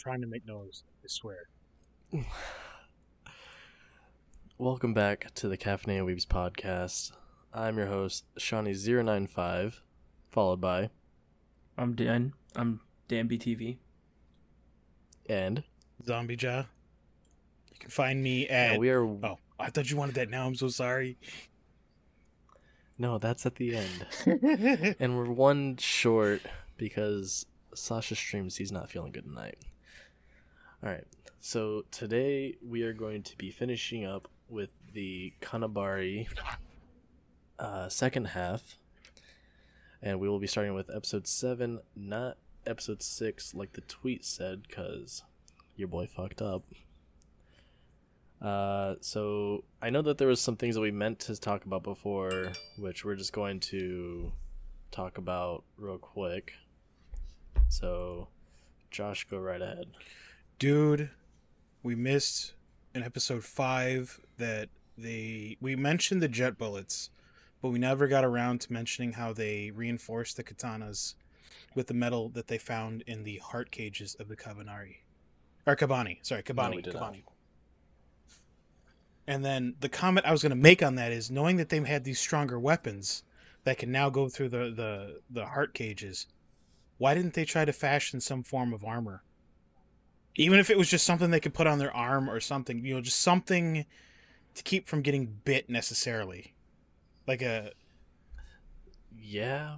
trying to make noise. I swear. Welcome back to the Caffeinated Weebs podcast. I'm your host, Seany095, followed by, I'm Dan. I'm Dan BTV. and, Zombie Jah. You can find me at. and we are. Oh, I thought you wanted that now. I'm so sorry. No, that's at the end. and we're one short because Sasha streams he's not feeling good tonight. Alright, so today we are going to be finishing up with the Kanabari uh, second half. And we will be starting with episode 7, not episode 6 like the tweet said, because your boy fucked up. Uh, so I know that there was some things that we meant to talk about before, which we're just going to talk about real quick. So, Josh, go right ahead. Dude, we missed in episode five that they we mentioned the jet bullets, but we never got around to mentioning how they reinforced the katanas with the metal that they found in the heart cages of the Kabaneri. Or Kabane. Sorry, Kabane. not. Kabane. And then the comment I was going to make on that is knowing that they had these stronger weapons that can now go through the, the, the heart cages, why didn't they try to fashion some form of armor? Even if it was just something they could put on their arm or something, you know, just something to keep from getting bit necessarily. Like a Yeah,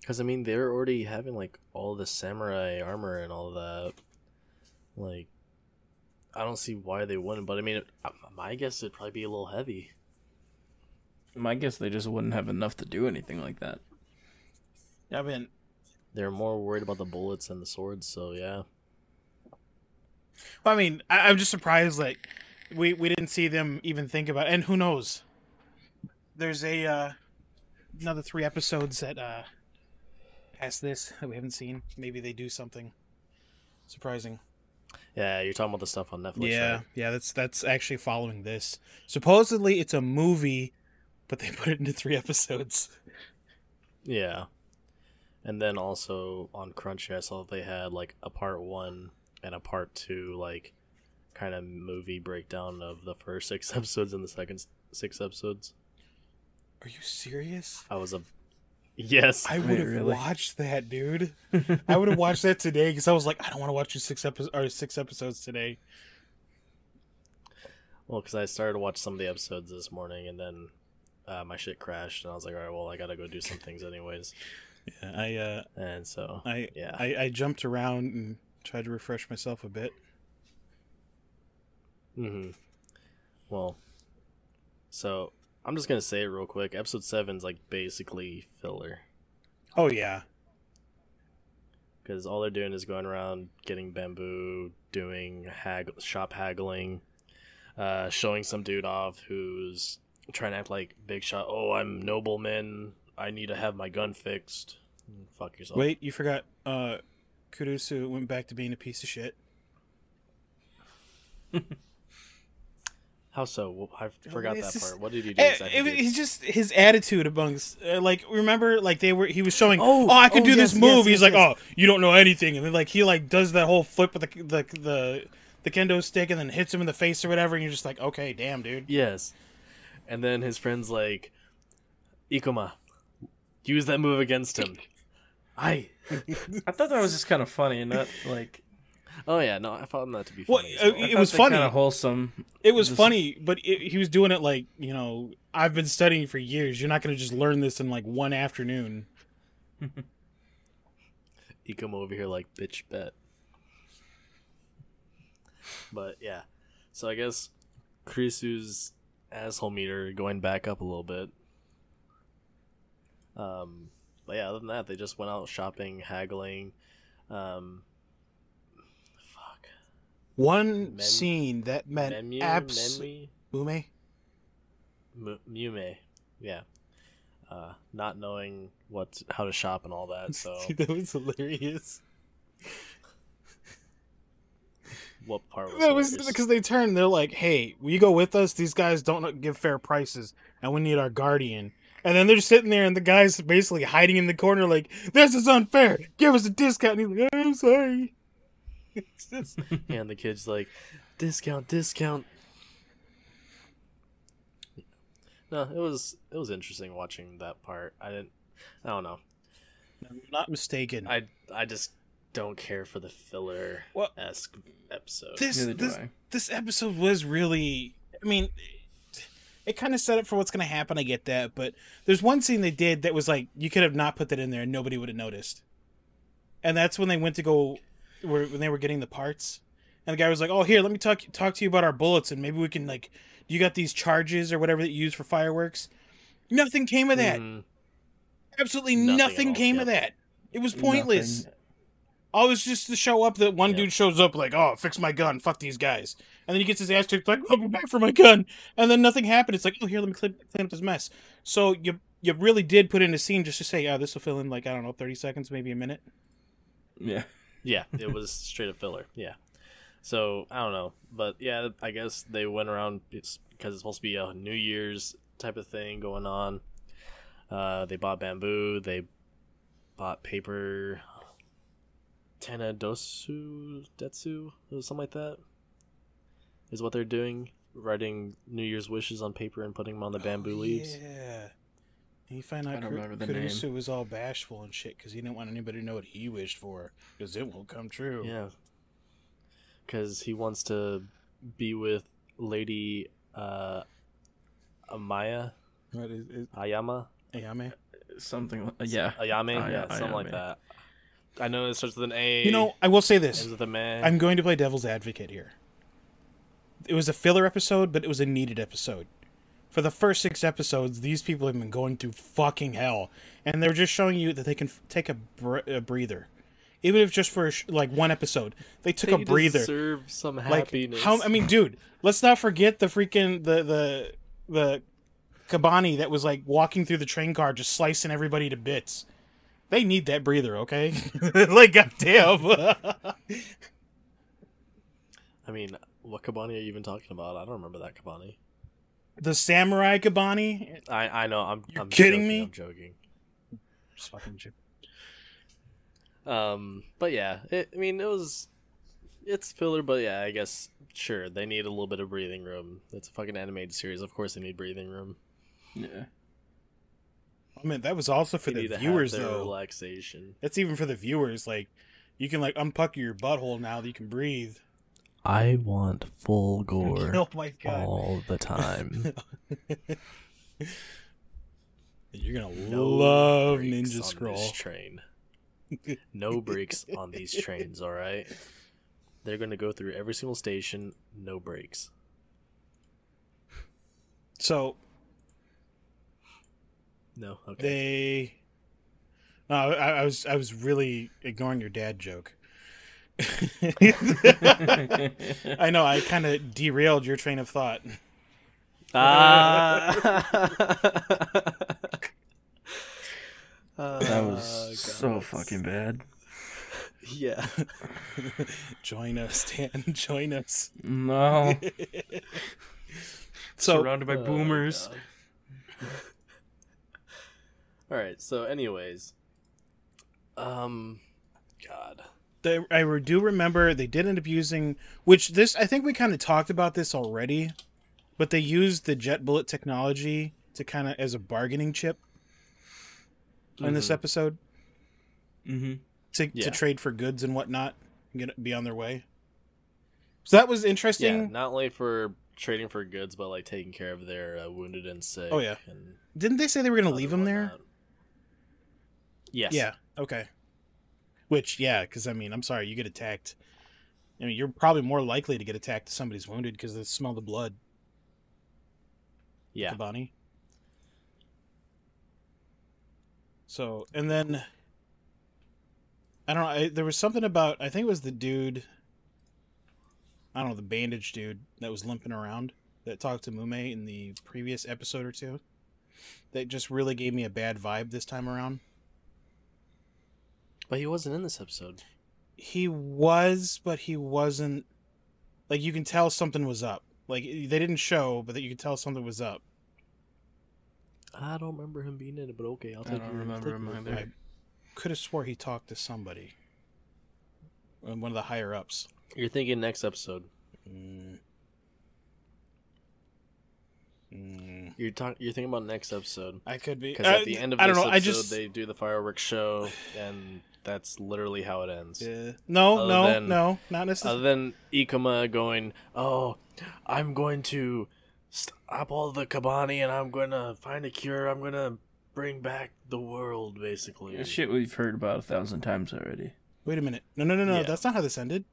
because I mean they're already having like all the samurai armor and all that. Like, I don't see why they wouldn't. But I mean, uh, my guess it'd probably be a little heavy. My guess they just wouldn't have enough to do anything like that. I mean, They're more worried about the bullets and the swords. So yeah. Well, I mean, I, I'm just surprised like we we didn't see them even think about. And who knows? There's a uh, another three episodes that uh, past this that we haven't seen. Maybe they do something surprising. Yeah, you're talking about the stuff on Netflix. yeah, right? yeah. That's that's actually following this. Supposedly, it's a movie, but they put it into three episodes. Yeah. And then also on Crunchy, I saw that they had like a part one and a part two, like kind of movie breakdown of the first six episodes and the second six episodes. Are you serious? I was a yes. I would have really? watched that, dude. I would have watched that today because I was like, I don't want to watch you six episodes or six episodes today. Well, because I started to watch some of the episodes this morning, and then uh, my shit crashed, and I was like, all right, well, I gotta go do some things anyways. Yeah, I uh, And so I yeah, I, I jumped around and tried to refresh myself a bit. hmm Well, so I'm just gonna say it real quick. Episode seven's like basically filler. Oh yeah, because all they're doing is going around getting bamboo, doing hag- shop haggling, uh, showing some dude off who's trying to act like big shot. Oh, I'm nobleman. I need to have my gun fixed. Fuck yourself. wait, you forgot. Uh, Kurusu went back to being a piece of shit. How so? I forgot that just- part. What did he do Eh, exactly? it was- he's just his attitude amongst uh, like remember like they were he was showing Oh, oh, I can oh, do this move yes, he's yes, like yes. oh you don't know anything and then like he like does that whole flip with the the the, the kendo stick and then hits him in the face or whatever and you're just like okay damn dude yes. And then his friend's like, Ikoma, use that move against him. I. I thought that was just kind of funny and not like. Oh yeah, no, I found that to be Well, funny. uh, as well. it was funny. Kind of wholesome. It was Just- funny, but it, he was doing it like you know I've been studying for years. You're not going to just learn this in like one afternoon. you come over here like bitch bet. But yeah. So I guess Kurusu's asshole meter going back up a little bit. Um but yeah, other than that, they just went out shopping, haggling. Um fuck. One Men- scene that meant Memu, abs. Menmi? Ume. M- Mume. Yeah. Uh not knowing what how to shop and all that, so that was hilarious. what part was That was because they turned. They're like, "Hey, will you go with us? These guys don't give fair prices, and we need our guardian." And then they're sitting there, and the guy's basically hiding in the corner, like, "This is unfair. Give us a discount." And he's like, "I'm sorry." It's just- and the kid's like, discount, discount. No, it was it was interesting watching that part. I didn't, I don't know. I'm not mistaken. I I just don't care for the filler Well, esque episode. this this I. this episode was really. I mean, it kind of set up for what's going to happen. I get that, but there's one scene they did that was like you could have not put that in there and nobody would have noticed. And that's when they went to go, where when they were getting the parts, and the guy was like, "Oh, here, let me talk talk to you about our bullets, and maybe we can like, you got these charges or whatever that you use for fireworks." Nothing came of that. Mhm. Absolutely Nothing nothing, came yep. of that. It was pointless. Nothing. All was just to show up that one Yep. dude shows up like, oh, fix my gun, fuck these guys, and then he gets his ass kicked like, I'll be back for my gun, and then nothing happened. It's like, oh, here, let me clean, clean up this mess. So you you really did put in a scene just to say, yeah, this will fill in like I don't know, thirty seconds, maybe a minute. Yeah. Yeah, it was straight up filler. Yeah. So I don't know, but yeah, I guess they went around it's because it's supposed to be a New Year's type of thing going on. Uh, they bought bamboo. They bought paper. Tana dosu detsu or something like that. Is what they're doing, writing New Year's wishes on paper and putting them on the bamboo Oh, leaves. Yeah. And you find out don't Kur- remember the Kurusu was all bashful and shit because he didn't want anybody to know what he wished for because it won't come true. Yeah. Because he wants to be with Lady uh, Amaya, What is, is Ayama, Ayame? Something. Like, yeah. Ayame, Ay- yeah, something like that. I know it starts with an A. You know, I will say this. ends man. I'm going to play devil's advocate here. It was a filler episode, but it was a needed episode. For the first six episodes, these people have been going through fucking hell, and they're just showing you that they can f- take a, br- a breather, even if just for sh- like one episode. They took They a breather. deserve some Like happiness. how? I mean, dude, let's not forget the freaking the the the Kabane that was like walking through the train car, just slicing everybody to bits. They need that breather, okay? like, goddamn. I mean, what Kabane are you even talking about? I don't remember that Kabane. the samurai Kabane. I I know. I'm. You're I'm kidding joking, me? I'm joking. Just fucking joke. Um, but yeah, it, I mean, it was, it's filler, but yeah, I guess sure they need a little bit of breathing room. It's a fucking animated series, of course they need breathing room. Yeah. I mean, that was also for They the need to have viewers, though. relaxation. That's even for the viewers. Like, you can like unpucker your butthole now that you can breathe. I want full gore oh my god! all the time. You're gonna No love Ninja Scroll. This train. No breaks on these trains. All right. They're gonna go through every single station. No breaks. So No. Okay. they. No, I, I was I was really ignoring your dad joke. I know I kind of derailed your train of thought. Ah. That was Oh, so fucking bad. Yeah. join us, Dan. Join us. No. So Surrounded by Oh, boomers. God. All right. So, anyways, um, God. they, I do remember they did end up using, which this I think we kind of talked about this already, but they used the jet bullet technology to kind of as a bargaining chip in this Mhm. episode Mm-hmm. to, Yeah. to trade for goods and whatnot and get be on their way. So that was Yeah, interesting. not only for trading for goods, but like taking care of their uh, wounded and sick. Oh, yeah. and Didn't they say they were going to leave them there? whatnot. Yes. Yeah. Okay. Which, yeah, because I mean, I'm sorry, you get attacked. I mean, you're probably more likely to get attacked if somebody's wounded because they smell the blood. Yeah. Bonnie. So, and then I don't know. I, there was something about I think it was the dude. I don't know the bandage dude that was limping around that talked to Mume in the previous episode or two. That just really gave me a bad vibe this time around. But he wasn't in this episode. He was, but he wasn't. Like you can tell something was up. Like they didn't show, but that you could tell something was up. I don't remember him being in it, but okay, I'll take. I don't your- remember him either. I could have swore he talked to somebody. one of the higher ups. You're thinking next episode. Mm. Mm. You're talking. You're thinking about next episode I could be. because uh, at the end of I this don't know. I episode, just they do the fireworks show, and that's literally how it ends. Yeah. No, Other no, than- no, not necessarily. Other than Ikoma going, "Oh, I'm going to stop all the Kabane, and I'm going to find a cure. I'm going to bring back the world." Basically, Shit we've heard about a thousand times already. Wait a minute. No, no, no, no. Yeah. That's not how this ended.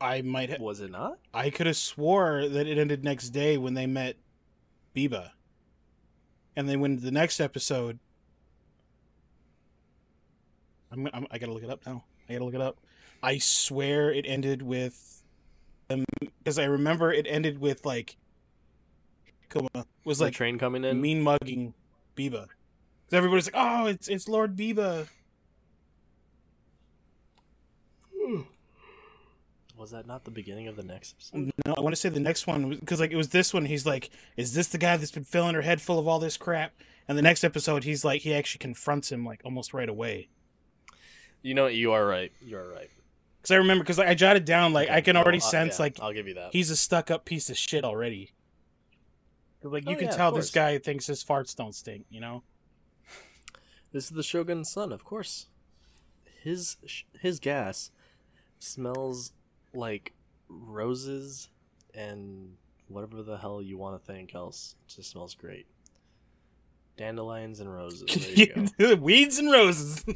I might have. was it not? I could have swore that it ended next day when they met Biba, and then when the next episode. I'm, I'm I gotta look it up now. I gotta look it up. I swear it ended with, um, them because I remember it ended with like. Kuma was the like train coming in. mean mugging Biba. everybody's like, "Oh, it's it's Lord Biba." Was that not the beginning of the next episode? No, I want to say the next one because like it was this one. He's like, "Is this the guy that's been filling her head full of all this crap?" And the next episode, he's like, he actually confronts him like almost right away. You know, you are right. You are right. Because I remember, because like, I jotted down like I can I'll- already I'll- sense yeah, like I'll give you that. he's a stuck up piece of shit already. Like you Oh, can yeah, tell this guy thinks his farts don't stink. You know. This is the Shogun's son, of course. His sh- his gas smells like roses and whatever the hell you want to think else. It just smells great. Dandelions and roses. There you go. Weeds and roses.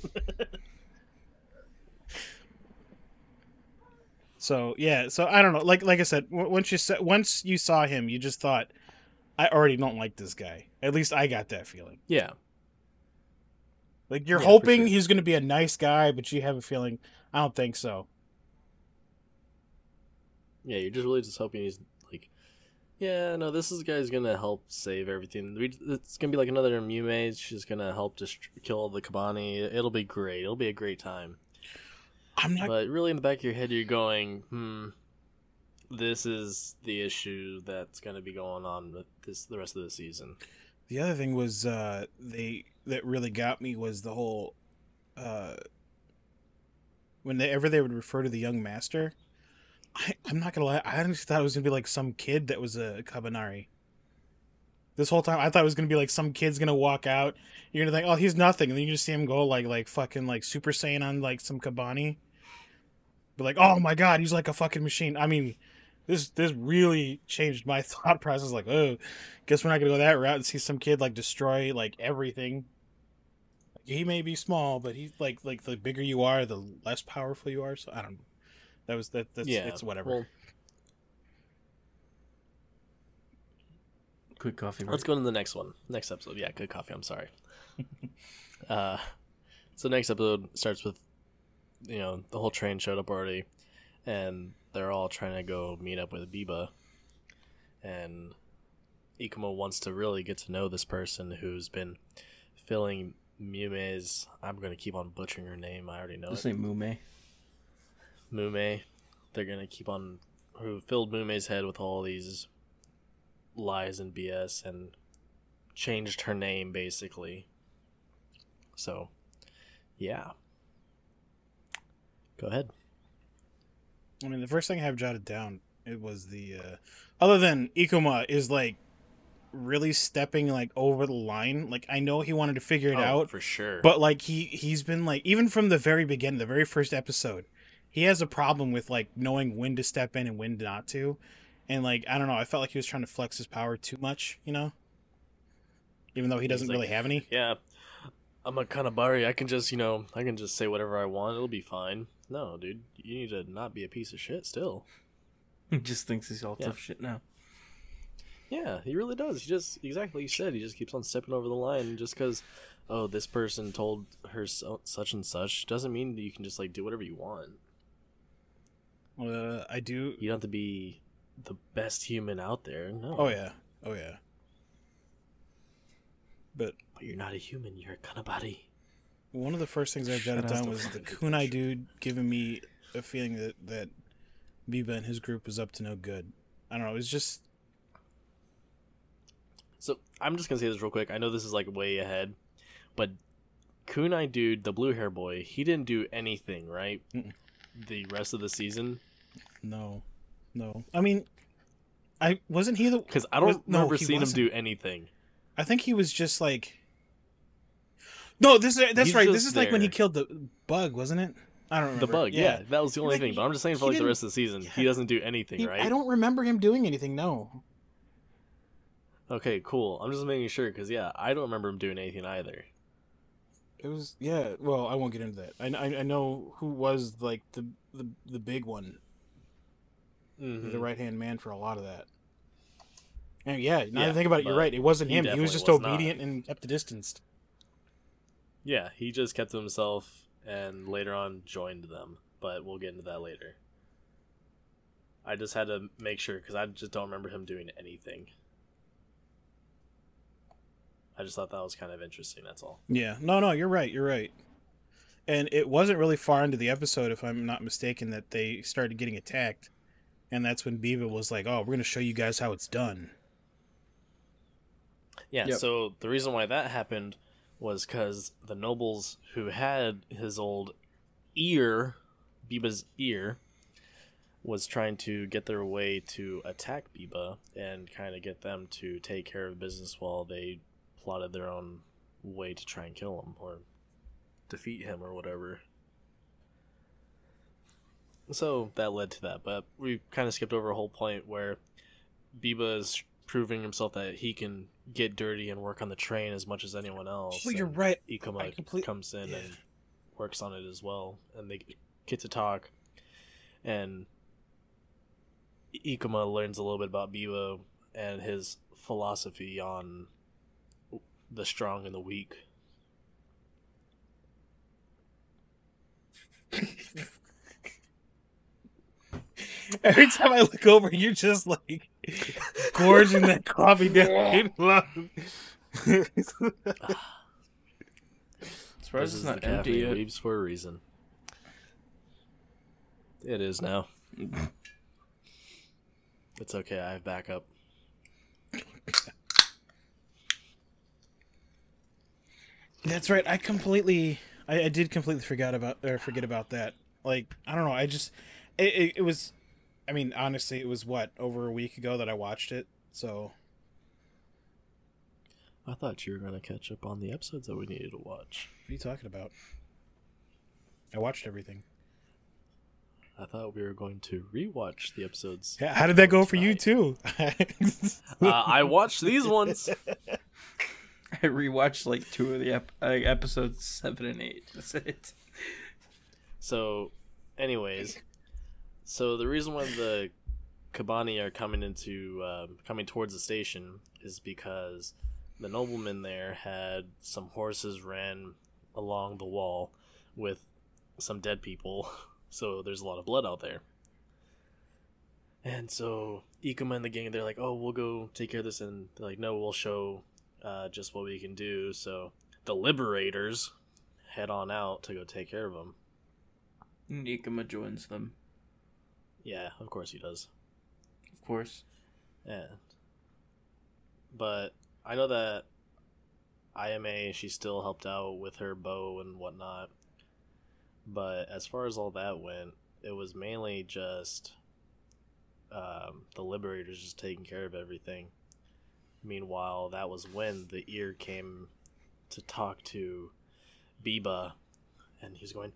so yeah, so I don't know. Like like I said, once you sa- once you saw him, you just thought, I already don't like this guy. At least I got that feeling. yeah. Like you're Yeah, hoping sure. he's going to be a nice guy, but you have a feeling I don't think so. Yeah, you're just really just hoping he's like, yeah, no, this is guy's gonna help save everything. We, it's gonna be like another Mume. She's gonna help just kill all the Kabane. It'll be great. It'll be a great time. I'm not. But really, in the back of your head, you're going, hmm, this is the issue that's going to be going on with this the rest of the season. The other thing was uh, they that really got me was the whole uh, whenever they would refer to the young master. I, I'm not gonna lie, I honestly thought it was gonna be like some kid that was a Kabaneri. This whole time, I thought it was gonna be like some kid's gonna walk out. You're gonna think, oh, he's nothing, and then you just see him go like like fucking like Super Saiyan on like some Kabane. But like, oh my god, he's like a fucking machine. I mean, this this really changed my thought process. Like, oh, guess we're not gonna go that route and see some kid like destroy like everything. He may be small, but he's like like the bigger you are, the less powerful you are. So I don't. know. That was that. That's yeah, it's whatever. Well, Quick coffee break. let's go to the next one. Next episode. Yeah, good coffee. I'm sorry. uh, so next episode starts with, you know, the whole train showed up already, and they're all trying to go meet up with Biba, and Ikoma wants to really get to know this person who's been filling Mume's. I'm going to keep on butchering her name. I already know Just it. say Mume. Mume. They're gonna keep on who filled Mume's head with all these lies and BS and changed her name basically. So, yeah. Go ahead. I mean, the first thing I have jotted down it was the uh, other than Ikoma is like really stepping like over the line. Like I know he wanted to figure it Oh, out, for sure. but like he he's been like even from the very beginning, the very first episode, he has a problem with like knowing when to step in and when not to. And like I don't know, I felt like he was trying to flex his power too much, you know. Even though he doesn't like- really have any. yeah, I'm a kind of Kanabari. I can just you know I can just say whatever I want. It'll be fine. No, dude, you need to not be a piece of shit. Still. He just thinks he's all Yeah. tough shit now. Yeah, he really does. He just exactly like you said. He just keeps on stepping over the line just because, oh, this person told her so, such and such doesn't mean that you can just like do whatever you want. Uh, I do. You don't have to be the best human out there. No. Oh yeah. Oh yeah. But But you're not a human. You're a kanabari. One of the first things I jotted down was the kunai dude giving me a feeling that that Biba and his group was up to no good. I don't know. It was just So I'm just gonna say this real quick. I know this is like way ahead, but Kunai dude, the blue hair boy, he didn't do anything, right? Mm-mm. The rest of the season, No, no. I mean, I wasn't he the? because I don't Was- no, remember he seeing wasn't. him do anything. I think he was just like. No, this is that's He's right. This is like when he killed the bug, wasn't it? I don't remember. The bug, yeah. that was the only Like, thing. But I'm just saying for like the rest of the season, he doesn't do anything, He- right? I don't remember him doing anything. No. Okay, cool. I'm just making sure because yeah, I don't remember him doing anything either. It was yeah. Well, I won't get into that. I, I, I know who was like the the, the big one, Mhm. the right hand man for a lot of that. And yeah, now that Yeah, I think about it, you're right. It wasn't he him. He was just was not. obedient and kept the distance. Yeah, he just kept to himself and later on joined them, but we'll get into that later. I just had to make sure because I just don't remember him doing anything. I just thought that was kind of interesting. That's all. Yeah. No, no, you're right. You're right. And it wasn't really far into the episode, if I'm not mistaken, that they started getting attacked. And that's when Biba was like, "Oh, we're gonna show you guys how it's done." Yeah. Yep. So the reason why that happened was because the nobles who had his old ear, Biba's ear, was trying to get their way to attack Biba and kind of get them to take care of business while they plotted their own way to try and kill him or defeat him or whatever. So that led to that, but we kind of skipped over a whole point where Biba is proving himself that he can get dirty and work on the train as much as anyone else. Oh, you're right. Ikoma complete- comes in yeah. and works on it as well, and they get to talk, and Ikoma learns a little bit about Biba and his philosophy on the strong and the weak. Every time I look over, you're just like gorging that coffee down. Surprised This it's is not empty caffeine yet. Weebs for a reason. It is now. it's okay. I have backup. That's right. I completely, I, I did completely forget about or forget about that. Like, I don't know. I just, it, it, it was, I mean, honestly, it was what over a week ago that I watched it. So I thought you were going to catch up on the episodes that we needed to watch. what are you talking about? I watched everything. I thought we were going to rewatch the episodes. Yeah, how did that go for you too? uh, I watched these ones. I rewatched like two of the ep- uh, episodes seven and eight. That's it. So, anyways, so the reason why the Kabane are coming into um, coming towards the station is because the nobleman there had some horses ran along the wall with some dead people, so there's a lot of blood out there. And so Ikoma and the gang, they're like, "Oh, we'll go take care of this," and they're like, "No, we'll show uh, just what we can do." So the Liberators head on out to go take care of them. Nikama joins them, Yeah, of course he does. of course. And but I know that IMA she still helped out with her bow and whatnot. But as far as all that went, it was mainly just um, the liberators just taking care of everything. Meanwhile, that was when the ear came to talk to Biba, and he's going,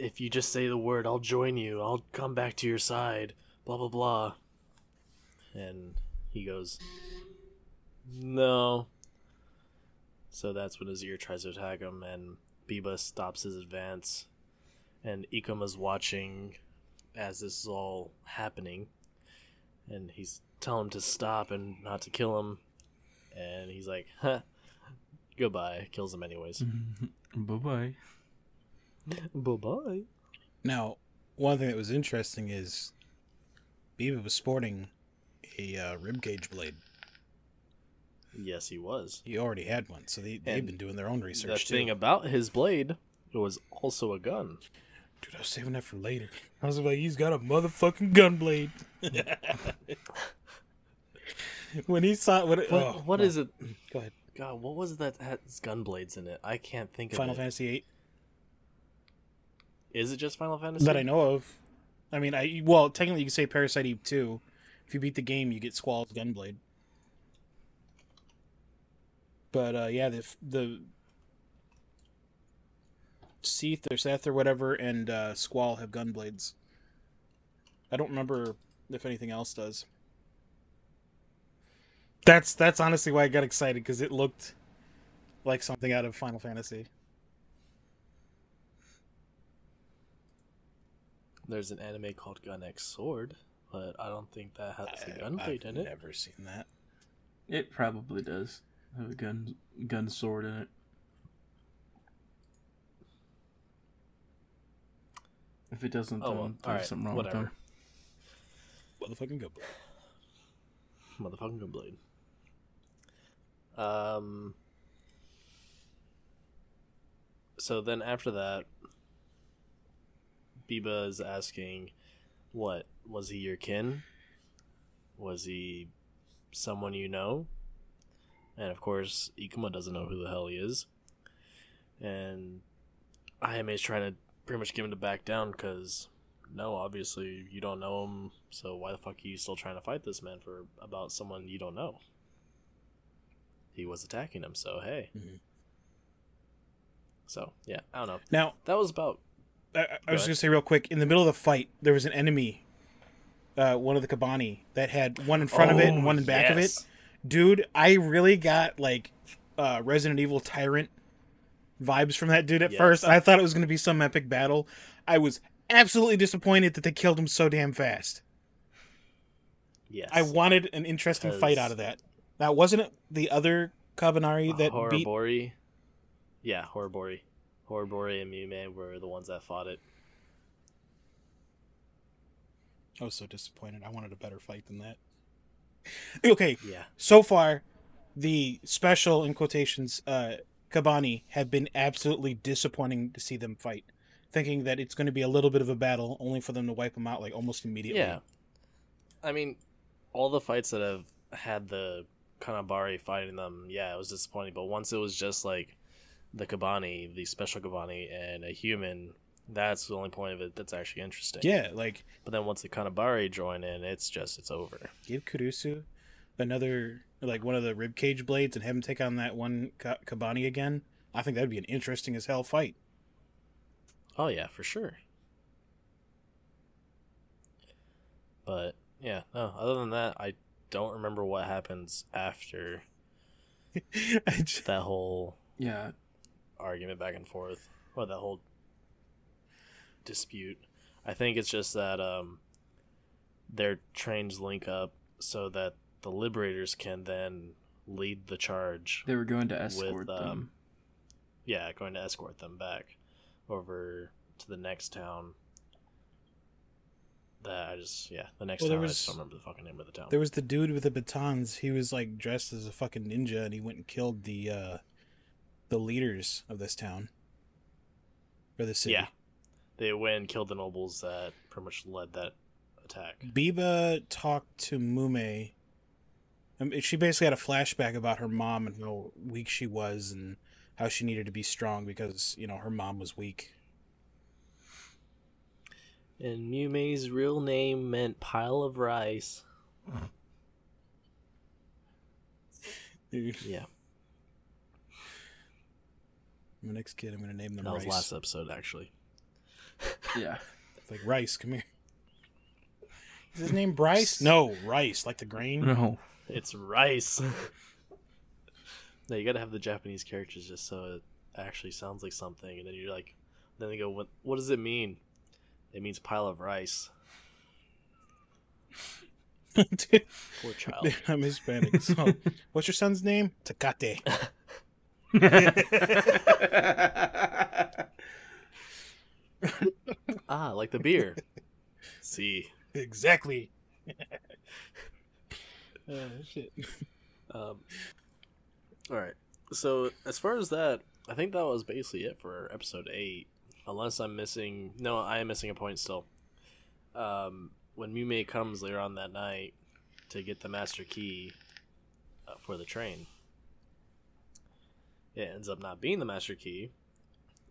"If you just say the word, I'll join you. I'll come back to your side." Blah blah blah. And he goes, No. So that's when ear tries to attack him, and Biba stops his advance. And Ikoma's watching as this is all happening. And he's telling him to stop and not to kill him. And he's like, huh, goodbye. Kills him anyways. bye bye. bye bye. now, one thing that was interesting is Biba was sporting a uh, ribcage blade. Yes, he was. He already had one, so they, they've been doing their own The research too. thing about his blade, it was also a gun. Dude, I was saving that for later. I was like, he's got a motherfucking gun blade. when he saw it, What, oh, what no. is it? Go ahead. God, what was it that has gunblades in it? I can't think of Final. Fantasy VIII Is it just Final Fantasy? that I know of. I mean, I well technically you can say Parasite Eve two. If you beat the game, you get Squall's Gunblade. But uh, yeah, the the Seath or Seth or whatever and uh, Squall have gunblades. I don't remember if anything else does. That's that's honestly why I got excited because it looked like something out of Final Fantasy. There's an anime called Gun X Sword, but I don't think that has the gunblade in it. I've never seen that. It probably does have a gun gun sword in it. If it doesn't, Oh, then well, there's alright, something wrong whatever. with Motherfucking Gunblade. Motherfucking gunblade. Um. So then after that, Biba is asking, "What was he your kin? Was he someone you know?" And of course, Ikoma doesn't know who the hell he is. And Ayame's trying to pretty much get him to back down because no, obviously you don't know him, so why the fuck are you still trying to fight this man for about someone you don't know? He was attacking him, so hey. Mhm. So yeah, I don't know. Now, That was about I, I was just gonna say real quick. In the middle of the fight, there was an enemy, uh, one of the Kabane that had one in front of it and one in back of it. Dude, I really got like uh, Resident Evil Tyrant vibes from that dude at Yes. first. I thought it was gonna be some epic battle. I was absolutely disappointed that they killed him so damn fast. Yes. I wanted an interesting fight out of that. Now, wasn't it the other Kabaneri that beat? Horibori. Yeah, Horibori. Horibori and Mime were the ones that fought it. I was so disappointed. I wanted a better fight than that. Okay, Yeah. so far, the special in quotations uh, Kabane have been absolutely disappointing to see them fight. Thinking that it's going to be a little bit of a battle, only for them to wipe them out like almost immediately. Yeah. I mean, all the fights that have had the Kanabari fighting them, yeah, it was disappointing. But once it was just like the Kabane, the special Kabane, and a human, that's the only point of it that's actually interesting. yeah. Like But then once the Kanabari join in, it's just, it's over. give Kurusu another like one of the rib cage blades and have him take on that one Kabane again. I think that'd be an interesting as hell fight. Oh, yeah, for sure. But, yeah, no, other than that, I don't remember what happens after just- that whole Yeah, argument back and forth or that whole dispute. I think it's just that um their trains link up so that the liberators can then lead the charge. they were going to escort um, them. Yeah, going to escort them back over to the next town. That I just yeah, the next Well, there town I just don't remember the fucking name of the town. There was the dude with the batons. He was like dressed as a fucking ninja, and he went and killed the uh, the leaders of this town or the city. Yeah. They went and killed the nobles that pretty much led that attack. Biba talked to Mume. Um, she basically had a flashback about her mom and how weak she was, and how she needed to be strong because you know her mom was weak. And Mume's real name meant pile of rice. Dude, Yeah, my next kid, I'm gonna name them that was last episode actually. Yeah, It's like Rice, come here. Is his name Bryce? No, Rice, like the grain. no, It's rice. no, you gotta have the Japanese characters just so it actually sounds like something, and then you're like, then they go, what? What does it mean? It means pile of rice. Poor child. I'm Hispanic. So, what's your son's name? Tecate. ah, like the beer. See. Exactly. oh, shit. Um, all right. So as far as that, I think that was basically it for episode eight. Unless I'm missing, no, I am missing a point still. Um, when Mume comes later on that night to get the master key, uh, for the train. It ends up not being the master key.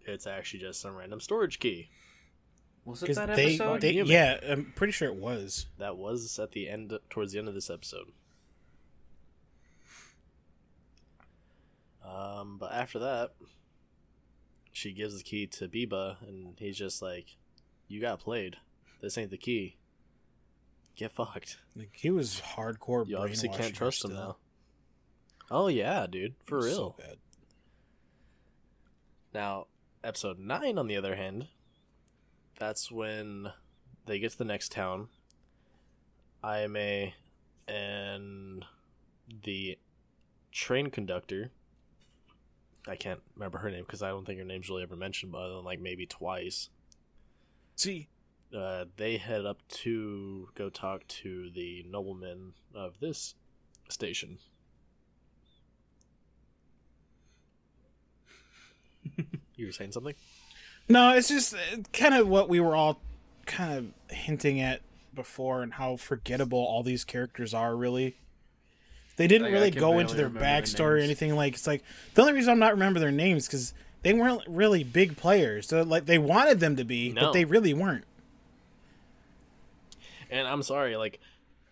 It's actually just some random storage key. Was it that they, episode? they Human. yeah, I'm pretty sure it was. That was at the end, towards the end of this episode. Um, but after that, she gives the key to Biba, and he's just like, "You got played. This ain't the key. Get fucked. Like he was hardcore. You obviously can't trust him still. now." Oh yeah, dude, for real. So bad. Now, episode 9, on the other hand, that's when they get to the next town. IMA and the train conductor. I can't remember her name because I don't think her name's really ever mentioned, but other than like maybe twice. See, Uh, they head up to go talk to the nobleman of this station. You were saying something? no, it's just uh, kind of what we were all kind of hinting at before, and how forgettable all these characters are. Really, they didn't Like, really go into their remember their backstory or anything. Like it's like the only reason I'm not remember their names because they weren't really big players. So like they wanted them to be, No. but they really weren't. And I'm sorry, like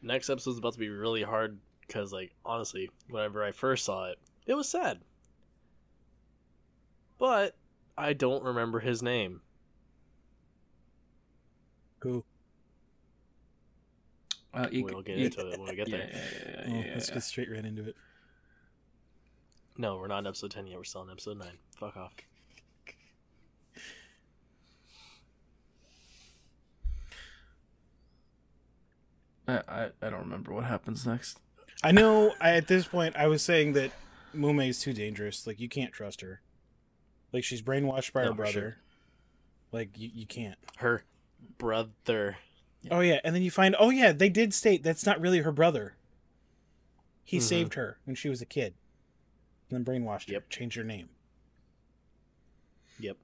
next episode's about to be really hard because, like, honestly, whenever I first saw it, it was sad. But I don't remember his name. Who? Uh, you We'll get you- into it when we get yeah, there. yeah, yeah, Oh, yeah, yeah, let's yeah. get straight right into it. No, we're not in episode ten yet. We're still in episode nine. Fuck off. I, I I don't remember what happens next. I know. I, at this point, I was saying that Mume is too dangerous. Like you can't trust her. Like she's brainwashed by No, her for brother. sure. Like you, you can't. Her brother. Oh yeah, and then you find oh yeah, they did state that's not really her brother. He Mhm. saved her when she was a kid, and then brainwashed her, Yep. changed her name. Yep.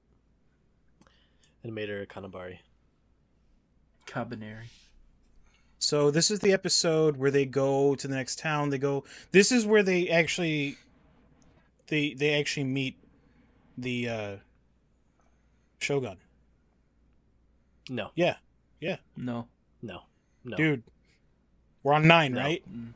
And made her a Kanabari. Kabaneri. So this is the episode where they go to the next town. They go. This is where they actually, they they actually meet the uh, Shogun. No, Yeah, Yeah. No. no, no. dude. We're on nine, No. right? Mm,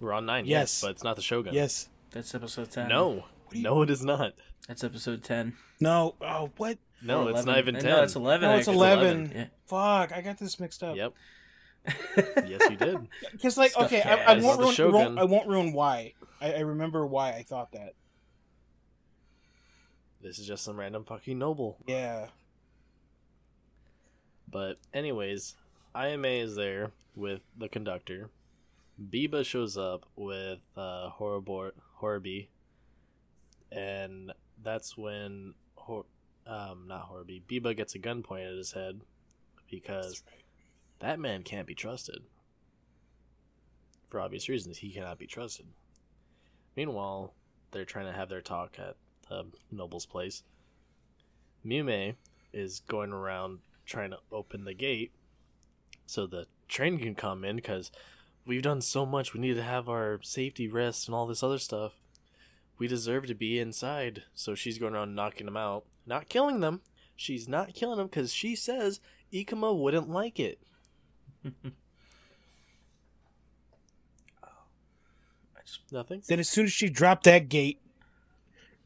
We're on nine. Yes. Yes, but it's not the Shogun. Yes. That's episode ten. No, you- no, it is not. That's episode ten. No. Oh, what? No, Or it's 11. not even ten. No, it's eleven. No, it's actually. 11. Yeah. Fuck! I got this mixed up. Yep. Yes, you did. Because like, Stuff okay, I, I won't the ruin. I won't, I won't ruin why. I, I remember why I thought that. This is just some random fucking noble. Yeah. But anyways, IMA is there with the conductor. Biba shows up with uh, Horribor Horby, and that's when Hor- um not Horby Biba gets a gun pointed at his head because that man can't be trusted. For obvious reasons, he cannot be trusted. Meanwhile, they're trying to have their talk at the noble's place. Mume is going around trying to open the gate so the train can come in because we've done so much. We need to have our safety rest and all this other stuff. We deserve to be inside. So she's going around knocking them out, not killing them. She's not killing them because she says Ikoma wouldn't like it. I just Nothing. Then as soon as she dropped that gate,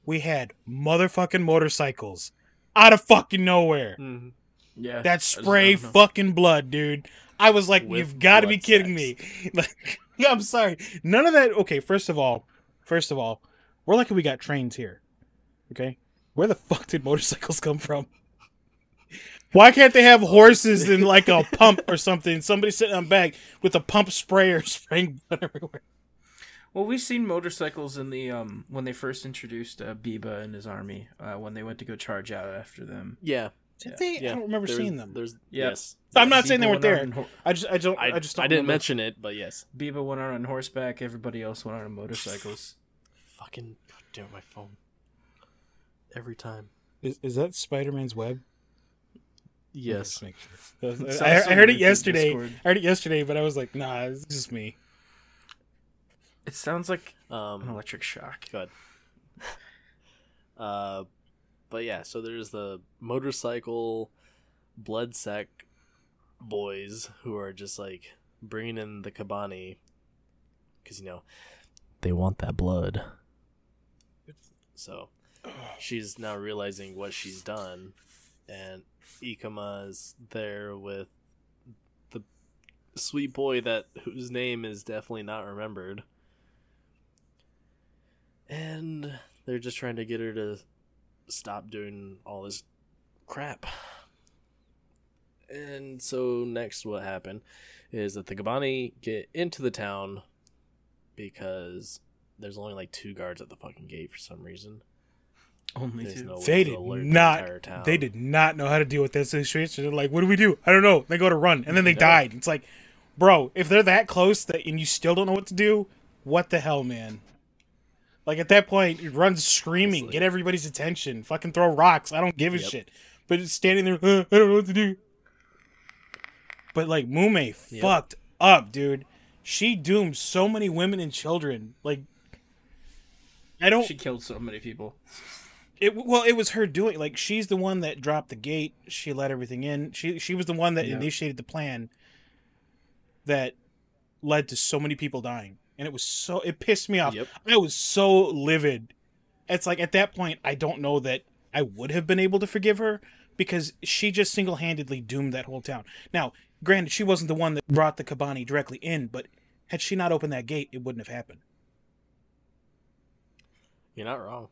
we had motherfucking motorcycles out of fucking nowhere. Mm-hmm. yeah. That spray fucking blood, dude. I was like, With you've got to be kidding sex. me. Like, yeah, I'm sorry. None of that. Okay, first of all, first of all, we're lucky we got trains here. Okay, where the fuck did motorcycles come from? Why can't they have horses and like a pump or something? Somebody sitting on back with a pump sprayer spraying blood everywhere. Well, we've seen motorcycles in the um when they first introduced uh, Biba and his army uh, when they went to go charge out after them. Yeah. Did Yeah. they? Yeah. I don't remember There's- seeing them. There's Yeah. yes. I'm not Biba saying they weren't there. on I just, I don't, I, I, just don't I didn't remember. mention it, but yes. Biba went out on horseback. Everybody else went out on motorcycles. Fucking goddamn my phone. Every time. Is, is that Spider Man's web? Yes. Just make sure. I, I heard it yesterday. Discord. I heard it yesterday, but I was like, nah, it's just me. It sounds like an Um, electric shock. Good. uh, but yeah, so there's the motorcycle blood sack boys who are just like bringing in the Kabane because you know they want that blood. So she's now realizing what she's done, and Ikoma's there with the sweet boy that whose name is definitely not remembered and they're just trying to get her to stop doing all this crap. And so next what happened is that the Kabane get into the town because there's only like two guards at the fucking gate for some reason. Only There's two. no They did alert the not- They did not know how to deal with this situation. They're like, "What do we do? I don't know." They go to run, and then they No. died. It's like, bro, if they're that close that and you still don't know what to do, what the hell, man? Like at that point, it runs screaming, Honestly. get everybody's attention, fucking throw rocks. I don't give a Yep. shit. But it's standing there, "Uh, I don't know what to do. But like Mumei Yep. fucked up, dude. She doomed so many women and children. Like, I don't. She killed so many people. It well, it was her doing. Like she's the one that dropped the gate. She let everything in. She she was the one that Yeah. initiated the plan that led to so many people dying, and it was so it pissed me off. Yep. I was so livid. It's like at that point, I don't know that I would have been able to forgive her because she just single handedly doomed that whole town. Now, granted, she wasn't the one that brought the Kabane directly in, but had she not opened that gate, it wouldn't have happened. You're not wrong.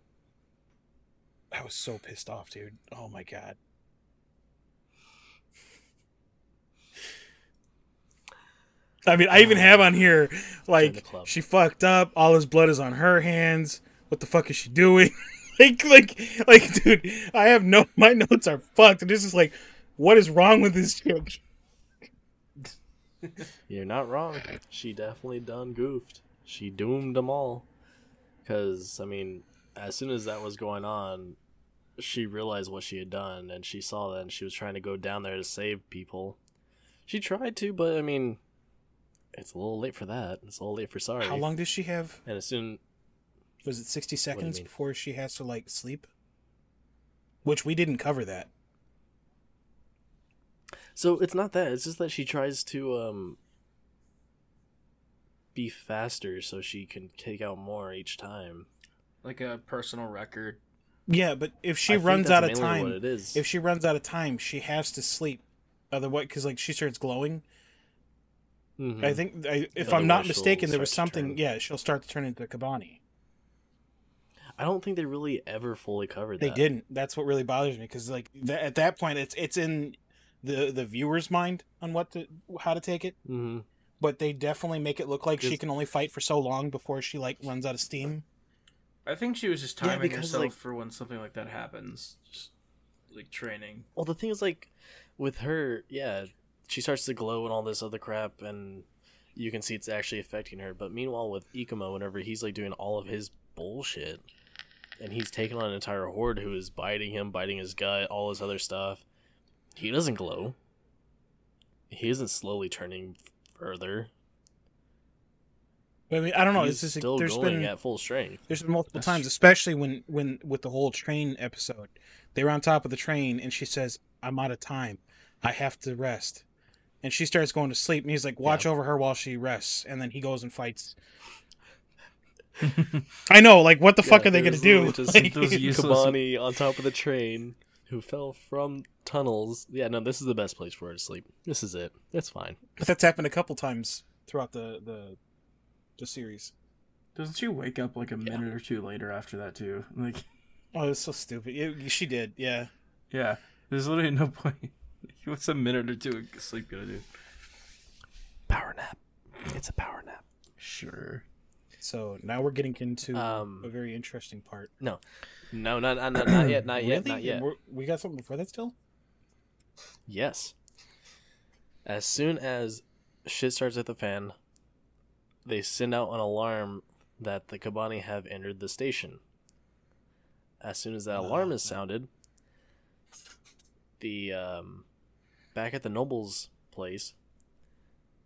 I was so pissed off, dude. Oh my god. I mean, I even oh. have on here like she fucked up. All his blood is on her hands. What the fuck is she doing? like, like, like, dude. I have no. My notes are fucked. And this is like, what is wrong with this chick? You're not wrong. She definitely done goofed. She doomed them all. Because, I mean, as soon as that was going on, she realized what she had done and she saw that and she was trying to go down there to save people. She tried to, but I mean, it's a little late for that. It's a little late for sorry. How long does she have? And as soon. Was it sixty seconds before she has to like sleep? Which we didn't cover that. So it's not that. It's just that she tries to um be faster so she can take out more each time. Like a personal record. Yeah, but if she I runs out of time, What it is. if she runs out of time, she has to sleep. Otherwise, because like she starts glowing. Mhm. I think, I, if I'm not mistaken, there was something. Yeah, she'll start to turn into Kabane. I don't think they really ever fully covered that. They that. didn't. That's what really bothers me because like th- at that point, it's it's in the the viewer's mind on what to how to take it. hmm But they definitely make it look like she can only fight for so long before she like runs out of steam. I think she was just Yeah, timing because, herself like- for when something like that happens. Just like training. Well, the thing is, like, with her, yeah, she starts to glow and all this other crap, and you can see it's actually affecting her. But meanwhile, with Ikoma, whenever he's like doing all of his bullshit, and he's taking on an entire horde who is biting him, biting his gut, all his other stuff, he doesn't glow. He isn't slowly turning further. I mean, I don't know. He's It's just still there's going been at full strength. There's been multiple That's times, especially when when with the whole train episode. They were on top of the train, and she says, "I'm out of time. I have to rest." And she starts going to sleep, and he's like, "Watch over her while she rests." And then he goes and fights. I know, like, what the fuck are they gonna do? just Like- those useless- Kabane on top of the train who fell from tunnels. Yeah, no, this is the best place for her to sleep. This is it. It's fine. but that's happened a couple times throughout the the the series. Doesn't she wake up like a minute or two later after that too? Like, Oh, it's so stupid. Yeah, she did, yeah. yeah, there's literally no point. What's a minute or two of sleep gonna do? Power nap. It's a power nap. Sure. So now we're getting into Um, a very interesting part. No, not, not, not, not yet. Not yet. Not yet. We're- we got something before that still. Yes. As soon as shit starts at the fan, they send out an alarm that the Kabane have entered the station. As soon as that alarm is sounded, the um, back at the noble's place,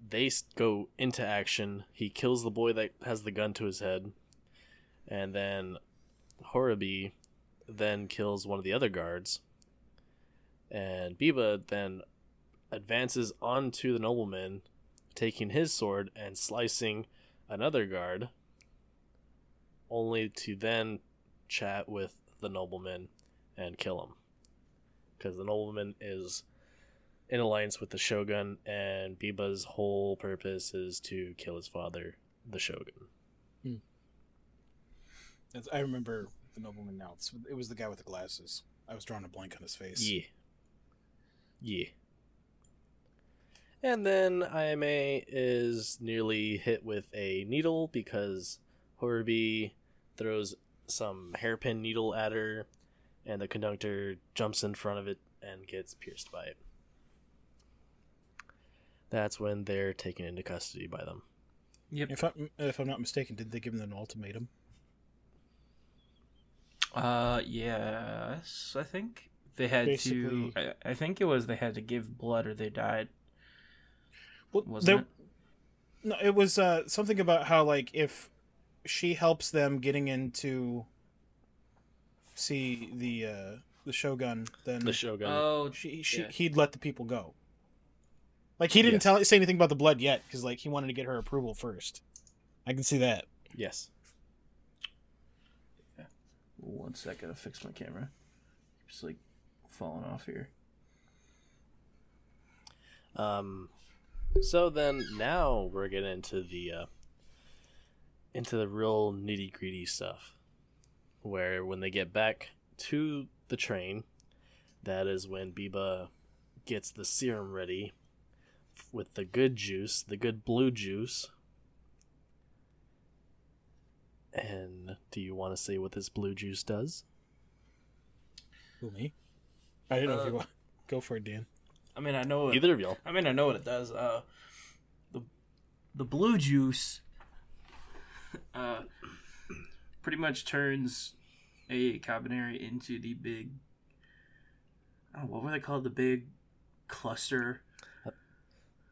they go into action. He kills the boy that has the gun to his head, and then Horobi then kills one of the other guards, and Biba then advances onto the nobleman, taking his sword and slicing another guard, only to then chat with the nobleman and kill him. Because the nobleman is in alliance with the shogun, and Biba's whole purpose is to kill his father, the shogun. Hmm. That's- I remember the nobleman now. It was the guy with the glasses. I was drawing a blank on his face. Yeah. Yeah. And then IMA is nearly hit with a needle because Horobi throws some hairpin needle at her, and the conductor jumps in front of it and gets pierced by it. That's when they're taken into custody by them. Yep. If I'm if I'm not mistaken, did they give them an ultimatum? Uh, yes, I think they had Basically- to. I, I think it was they had to give blood or they died. Well, Wasn't it? No, it was uh, something about how like if she helps them getting into see the uh, the shogun, then The shogun. Oh, she, she yeah. he'd let the people go. Like he didn't Yes. tell say anything about the blood yet because like he wanted to get her approval first. I can see that. yes. One sec, gotta fix my camera. Just like falling off here. Um, so then now we're getting into the uh, into the real nitty gritty stuff, where when they get back to the train, that is when Biba gets the serum ready with the good juice, the good blue juice. And do you want to say what this blue juice does? Who me? I didn't know if you Uh, want go for it, Dan. I mean, I know. It, Either of y'all. I mean, I know what it does. Uh, the the blue juice, uh, pretty much turns a Kabaneri into the big. I don't know what were they called? The big cluster.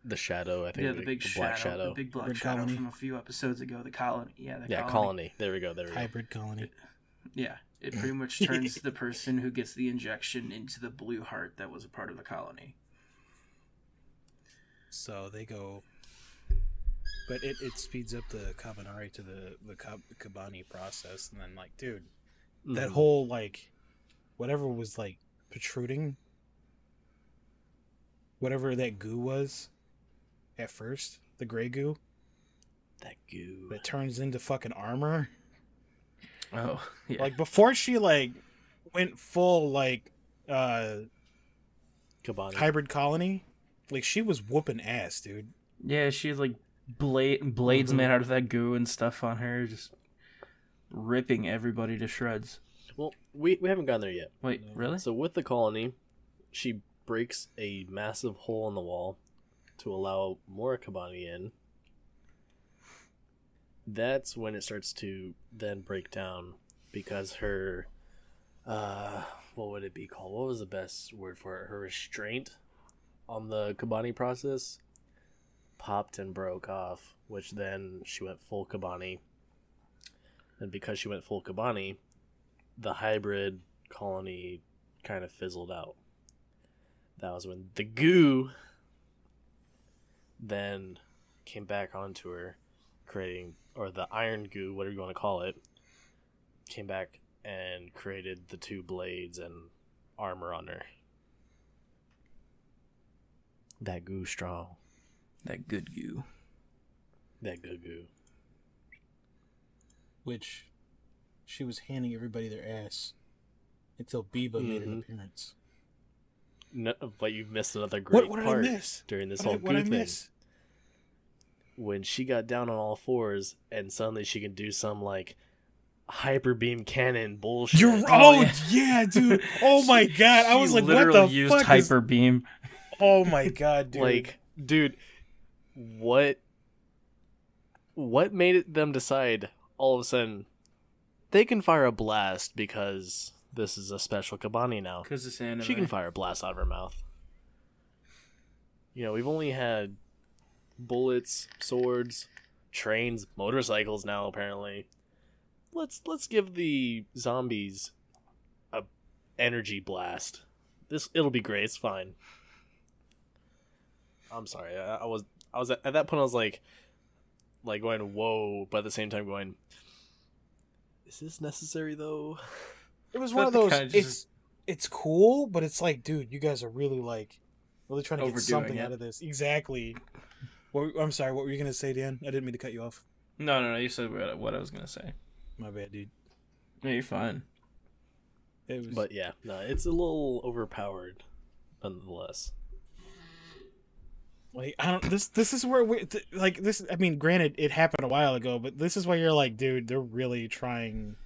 The shadow, I think. Yeah, the big shadow, black shadow. the big black Red shadow colony. from a few episodes ago. The colony. Yeah, the yeah, colony. colony. There we go. There we go. Hybrid colony. Yeah, it pretty much turns the person who gets the injection into the blue heart that was a part of the colony. So they go, but it, it speeds up the Kabaneri to the the Kab- Kabane process, and then like, dude, that Mhm. whole like, whatever was like protruding, whatever that goo was, at first, the gray goo that goo. that turns into fucking armor. Oh, yeah. Like before she like went full like uh Kabane. hybrid colony, like she was whooping ass, dude. Yeah, she had like blade blades Mhm. made out of that goo and stuff on her, just ripping everybody to shreds. Well, we, we haven't gotten there yet. Wait, No. really? So with the colony, she breaks a massive hole in the wall to allow more Kabane in. That's when it starts to then break down because her uh what would it be called? What was the best word for it? Her restraint on the Kabane process popped and broke off, which then she went full Kabane. And because she went full Kabane, the hybrid colony kind of fizzled out. That was when the goo then came back onto her, creating, or the iron goo, whatever you want to call it, came back and created the two blades and armor on her. That goo strong. That good goo. That goo goo. which she was handing everybody their ass until Biba made an Mhm. appearance. No, but you've missed another great What, what part miss? during this whole goo thing. when she got down on all fours and suddenly she can do some like hyper beam cannon bullshit. You're Oh, oh, yeah. yeah. dude. Oh my god, I was like, what literally the used fuck? is- hyper beam. Oh my god, dude. like, dude, what? What made them decide all of a sudden they can fire a blast because this is a special Kabane now? Because it's anime. She can fire a blast out of her mouth. You know, we've only had bullets, swords, trains, motorcycles now apparently. Let's let's give the zombies a energy blast. This it'll be great. It's fine. I'm sorry. I, I was I was at, at that point I was like like going whoa, but at the same time going is this necessary though? It was one of those. kinda It's just- it's cool, but it's like, dude, you guys are really like really trying to get something it. out of this. Exactly. What, I'm sorry. What were you gonna say, Dan? I didn't mean to cut you off. No, no, no. You said what what I was gonna say. My bad, dude. No, you're fine. It was, But yeah, no, it's a little overpowered nonetheless. like I don't. This this is where we th- like this. I mean, granted, it happened a while ago, but this is where you're like, dude, they're really trying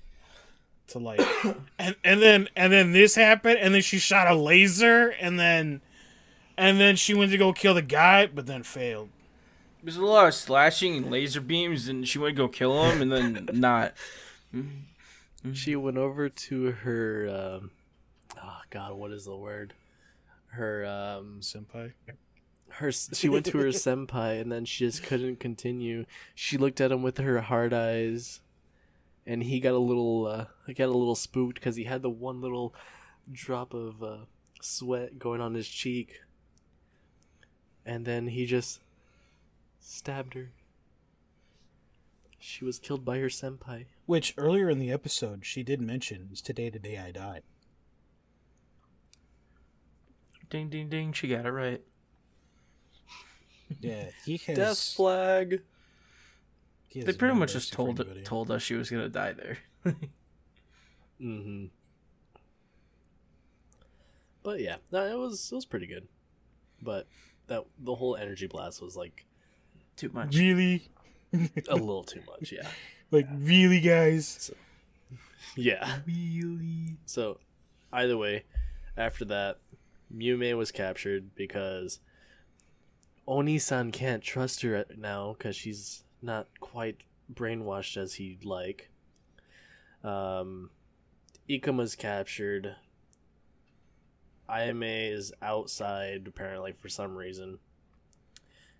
to like, and and then and then this happened, and then she shot a laser, and then and then she went to go kill the guy, but then failed. There's a lot of slashing and laser beams, and she went to go kill him, and then not. She went over to her um oh god, what is the word? Her um Senpai. her she went to her senpai and then she just couldn't continue. She looked at him with her hard eyes and he got a little uh got a little spooked cuz he had the one little drop of uh sweat going on his cheek. And then he just stabbed her. She was killed by her senpai. Which earlier in the episode she did mention is today the day I died. Ding, ding, ding. She got it right. Yeah, he has. Death flag. They pretty no much just told told us she was gonna die there. Mm-hmm. But yeah, no, it was it was pretty good. But that the whole energy blast was like Too much. Really, a little too much. Yeah, like really, guys. yeah. Really? So either way, after that, Mumei was captured because Oni-san can't trust her now because she's not quite brainwashed as he'd like. Um, Ikoma's captured. Ima is outside apparently for some reason.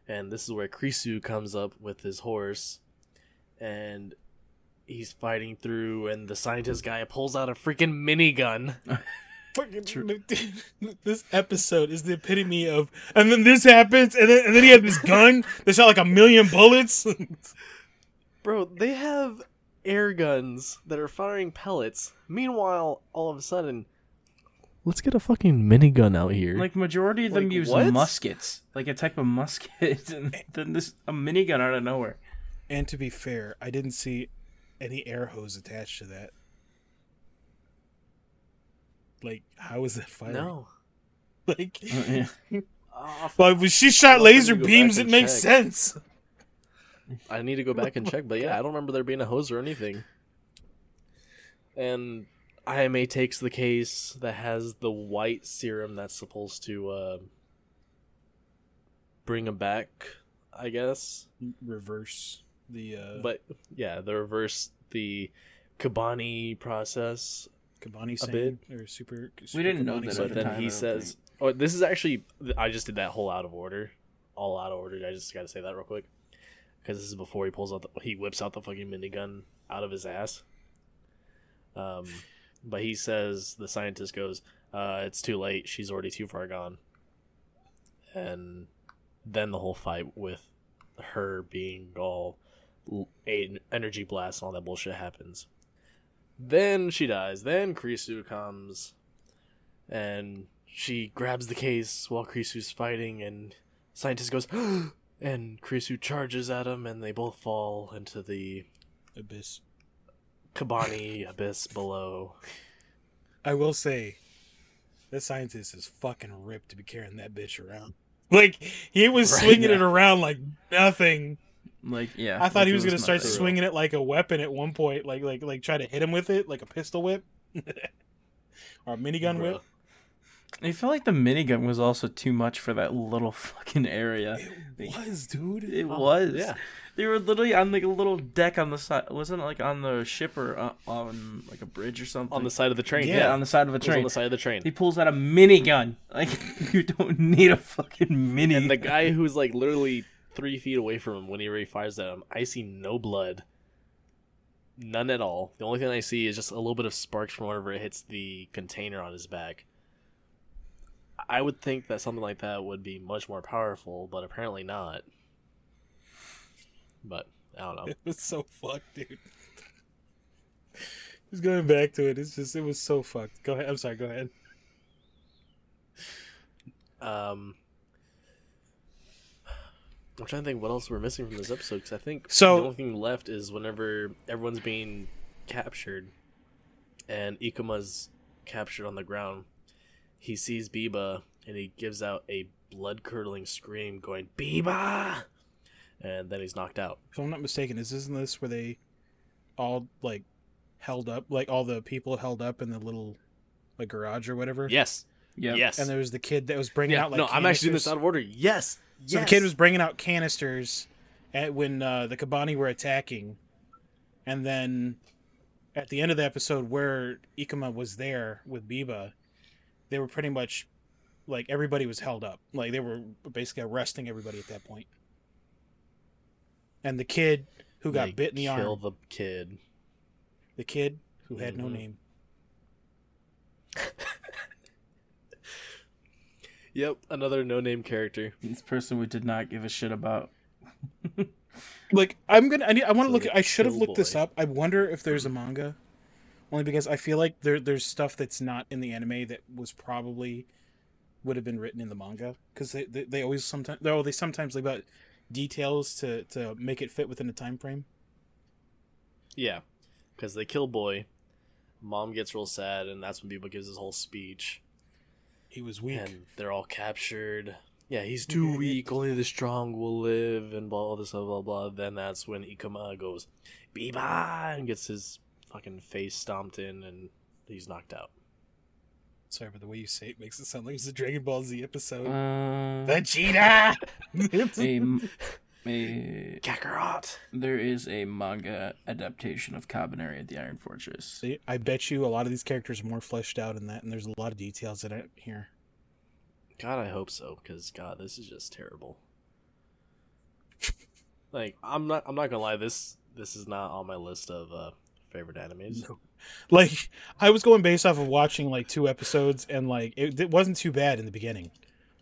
And this is where Kurusu comes up with his horse and he's fighting through and the scientist guy pulls out a freaking minigun. Fucking- this episode is the epitome of, and then this happens, and then and then he had this gun that shot like a million bullets. Bro, they have air guns that are firing pellets. Meanwhile, all of a sudden, let's get a fucking minigun out here. Like majority of them Like, use what? muskets, like a type of musket, and then this a minigun out of nowhere. and to be fair, I didn't see any air hose attached to that. Like, how is that firing? no. Like, yeah. Oh, but when she shot I'll have to laser beams, it makes check. sense. I need to go back and check, but yeah, I don't remember there being a hose or anything. And IMA takes the case that has the white serum that's supposed to uh, bring him back, I guess. Reverse the uh, But yeah, the reverse the Kabane process Kabane a saying or super. super didn't know Kabane that saying. but the then time, he don't says, "Oh, this is actually I just did that whole out of order, all out of order. I just got to say that real quick because this is before he pulls out the, he whips out the fucking minigun out of his ass." Um, but he says the scientist goes, uh, "It's too late. She's already too far gone." And then the whole fight with her being all energy blast and all that bullshit happens. Then she dies. Then Kurusu comes and she grabs the case while Kurusu's fighting, and scientist goes, and Kurusu charges at him, and they both fall into the Abyss. Kabane abyss below. I will say, that scientist is fucking ripped to be carrying that bitch around. Like he was Right, swinging yeah. it around like nothing. Like yeah. I thought like he it was gonna start nothing. swinging it like a weapon at one point, like like like try to hit him with it, like a pistol whip, or a minigun whip. I feel like the minigun was also too much for that little fucking area. It was, dude. It Oh, was. yeah. They were literally on like a little deck on the side. Wasn't it like on the ship or uh, on like a bridge or something? On the side of the train. yeah, on the side of a train. on the side of the train. He pulls out a minigun. Like you don't need a fucking mini. And the guy who's like literally three feet away from him when he fires at him. I see no blood, none at all. The only thing I see is just a little bit of sparks from whenever it hits the container on his back. I would think that something like that would be much more powerful, but apparently not. But I don't know. It was so fucked, dude. Just going back to it, it's just it was so fucked. Go ahead. I'm sorry. Go ahead. Um, I'm trying to think what else we're missing from this episode because I think So- the only thing left is whenever everyone's being captured and Ikoma's captured on the ground, he sees Biba and he gives out a blood curdling scream, going Biba, and then he's knocked out. If I'm not mistaken, is isn't this where they all like held up, like all the people held up in the little like garage or whatever? Yes, Yep. yes. And there was the kid that was bringing yeah, out like no, I'm actually doing this out of order. Yes. So the kid was bringing out canisters at when uh, the Kabane were attacking, and then at the end of the episode where Ikoma was there with Biba, they were pretty much like everybody was held up, like they were basically arresting everybody at that point. And the kid who got They bit in the kill arm, the kid. the kid who had no Mhm. name. Yep, another no-name character. This person we did not give a shit about. Like I'm gonna, I, need, I want to look. I should have Kill looked this up. I wonder if there's a manga, only because I feel like there there's stuff that's not in the anime that was probably would have been written in the manga because they, they they always sometimes though they sometimes leave out details to to make it fit within the time frame. Yeah, because they kill boy. Mom gets real sad, and that's when Biba gives his whole speech. He was weak. And they're all captured. Yeah, he's too weak. Only the strong will live, and blah, all this, blah, blah, blah. Then that's when Ikoma goes, Biba! And gets his fucking face stomped in, and he's knocked out. Sorry, but the way you say it makes it sound like it's a Dragon Ball Z episode. Uh, Vegeta. a, a, Kakarot! there is a manga adaptation of Kabaneri at the Iron Fortress. See, I bet you a lot of these characters are more fleshed out in that, and there's a lot of details in it here. God, I hope so, because God, this is just terrible. like, I'm not, I'm not gonna lie. This, this is not on my list of uh, favorite animes. like I was going based off of watching like two episodes and like it, it wasn't too bad in the beginning.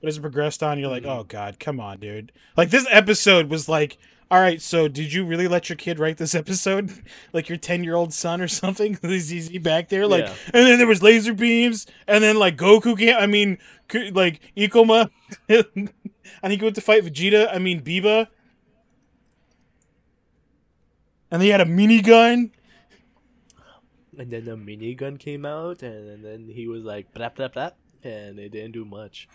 But as it progressed on, you're like, Mhm. oh god, come on, dude. Like this episode was like, all right, so did you really let your kid write this episode? like your ten year old son or something? Is he back there? Like, Yeah. and then there was laser beams, and then like Goku can't. I mean, like Ikoma, and he went to fight Vegeta. I mean Biba, and he had a minigun. And then the minigun came out, and then he was like, blah, blah, blah, and it didn't do much.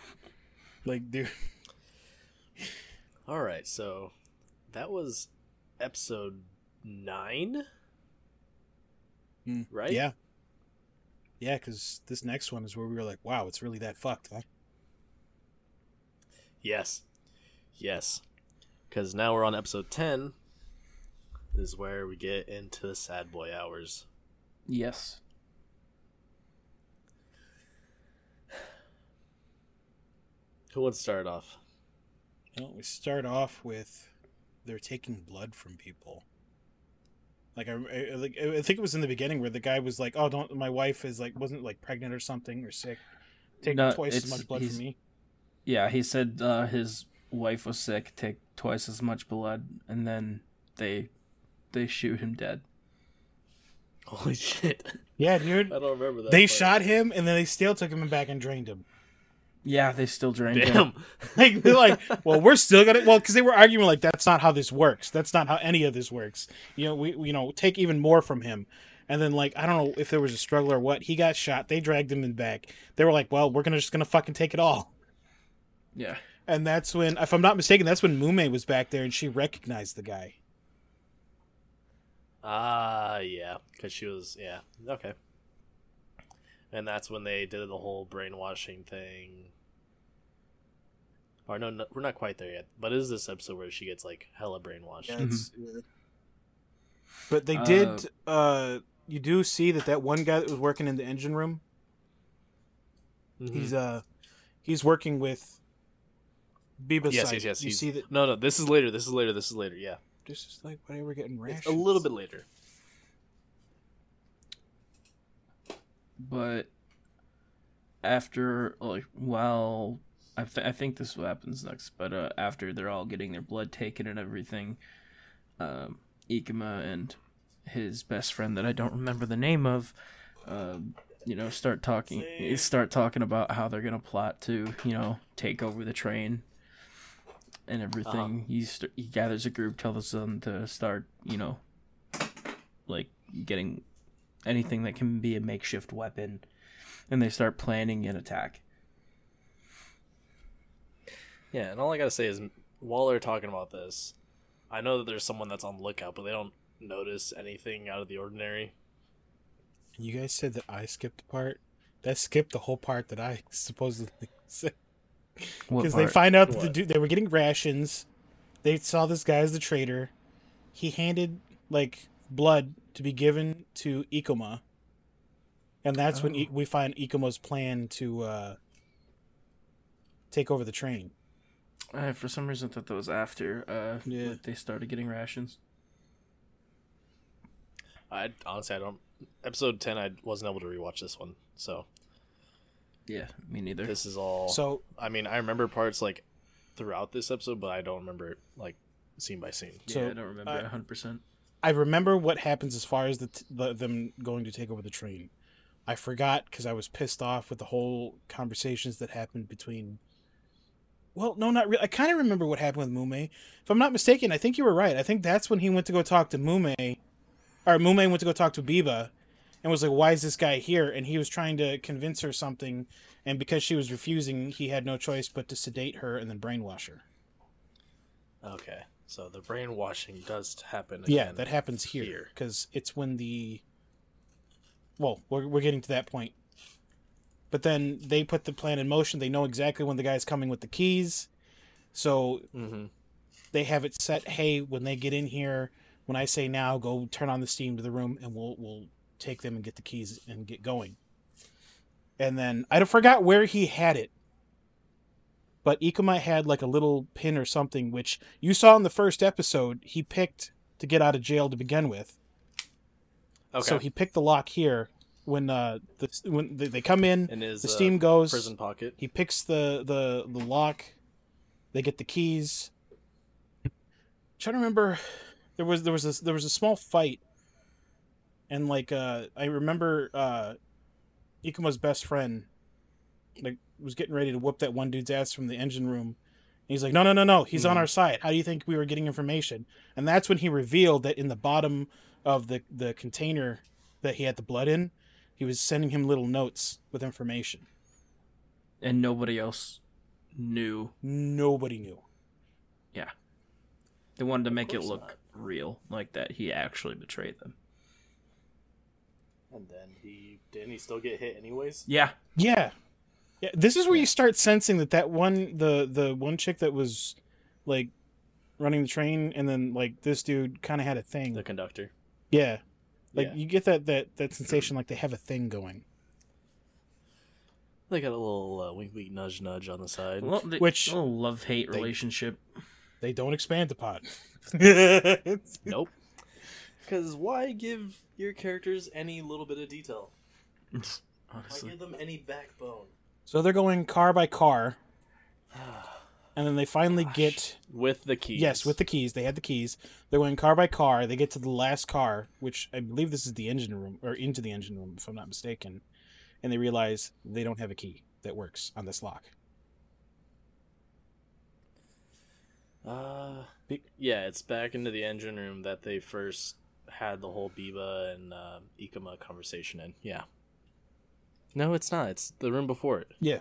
Like, dude. All right, so that was episode nine, Mm, right? Yeah. Yeah, because this next one is where we were like, wow, it's really that fucked, huh? Yes. Yes. Because now we're on episode 10. This is where we get into the sad boy hours. Yes. Who wants to start off? Well, we start off with they're taking blood from people. Like I, I, like I think it was in the beginning where the guy was like, "Oh, don't my wife is like wasn't like pregnant or something or sick, take No, twice as much blood from me." Yeah, he said uh, his wife was sick, take twice as much blood, and then they they shoot him dead. Holy shit. Yeah, dude. I don't remember that. They part. shot him and then they still took him back and drained him. Yeah, they still drained him. Damn. Like they're like, well, we're still gonna well, because they were arguing like that's not how this works. That's not how any of this works. You know, we you know take even more from him, and then like I don't know if there was a struggle or what. He got shot. They dragged him in back. They were like, well, we're gonna just gonna fucking take it all. Yeah. And that's when, if I'm not mistaken, that's when Mumei was back there and she recognized the guy. Ah, yeah. Because she was, yeah. Okay. And that's when they did the whole brainwashing thing. Or no, no we're not quite there yet. But is this episode where she gets like hella brainwashed? it's- But they did. Uh, you do see that that one guy that was working in the engine room. Mhm. He's uh, he's working with Biba's yes, yes, yes. You he's- see that No, no. This is later. This is later. This is later. Yeah, this is like when they were getting rations. it's a little bit later. But after like while I, th- I think this what happens next but uh, after they're all getting their blood taken and everything um, and his best friend that I don't remember the name of um, you know start talking start talking about how they're gonna plot to you know take over the train and everything. He, st- he gathers a group tells them to start you know like getting anything that can be a makeshift weapon and they start planning an attack Yeah, and all I gotta say is, while they're talking about this, I know that there's someone that's on the lookout, but they don't notice anything out of the ordinary. You guys said that I skipped a part. That skipped the whole part that I supposedly said. Because they find out that the dude they were getting rations. They saw this guy as the traitor. He handed like blood to be given to Ikoma. And that's when Oh. I- we find Ikoma's plan to uh, take over the train. I, for some reason thought that was after uh Yeah. they started getting rations I honestly, I don't. Episode ten, I wasn't able to rewatch this one, so yeah me neither this is all. So I mean, I remember parts like throughout this episode, but I don't remember it like scene by scene. yeah so, I don't remember uh, a 100% I remember what happens as far as the, t- the them going to take over the train. I forgot because I was pissed off with the whole conversations that happened between. Well, no, not really. I kind of remember what happened with Mumei. If I'm not mistaken, I think you were right. I think that's when he went to go talk to Mumei, or Mumei went to go talk to Biba, and was like, "Why is this guy here?" And he was trying to convince her something, and because she was refusing, he had no choice but to sedate her and then brainwash her. Okay, so the brainwashing does happen. Yeah, that happens here because it's when the. Well, we're we're getting to that point. But then they put the plan in motion. They know exactly when the guy's coming with the keys, so Mm-hmm. they have it set. Hey, when they get in here, when I say now, go turn on the steam to the room, and we'll we'll take them and get the keys and get going. And then I forgot where he had it, but Ikoma had like a little pin or something, which you saw in the first episode. He picked to get out of jail to begin with. Okay. So he picked the lock here when uh the when they come in, in his the uh, steam goes, prison pocket. he picks the the the lock. They get the keys. trying to remember, there was there was a, there was a small fight, and like uh, I remember uh, Ikoma's best friend, like was getting ready to whoop that one dude's ass from the engine room. And he's like, no, no, no, no. He's on Mhm. our side. How do you think we were getting information? And that's when he revealed that in the bottom of the the container that he had the blood in, he was sending him little notes with information. and nobody else knew Nobody knew. Yeah. They wanted to make it look not. real like that he actually betrayed them And then he didn't he still get hit anyways? yeah Yeah, yeah. This is where you start sensing that that one the the one chick that was like running the train, and then like this dude kind of had a thing. The conductor. yeah, like yeah. you get that that that sensation like they have a thing going. They got a little uh, wink, wink, nudge, nudge on the side. well, they, Which- a little love hate relationship They don't expand upon. nope. Because why give your characters any little bit of detail? Why honestly give them any backbone? So they're going car by car, and then they finally get With the keys. yes with the keys. They had the keys. They're going car by car. They get to the last car, which I believe this is the engine room or into the engine room, if I'm not mistaken, and they realize they don't have a key that works on this lock. Uh, yeah, it's back into the engine room that they first had the whole Biba and uh, Ikoma conversation in. Yeah. No, it's not. It's the room before it. Yeah.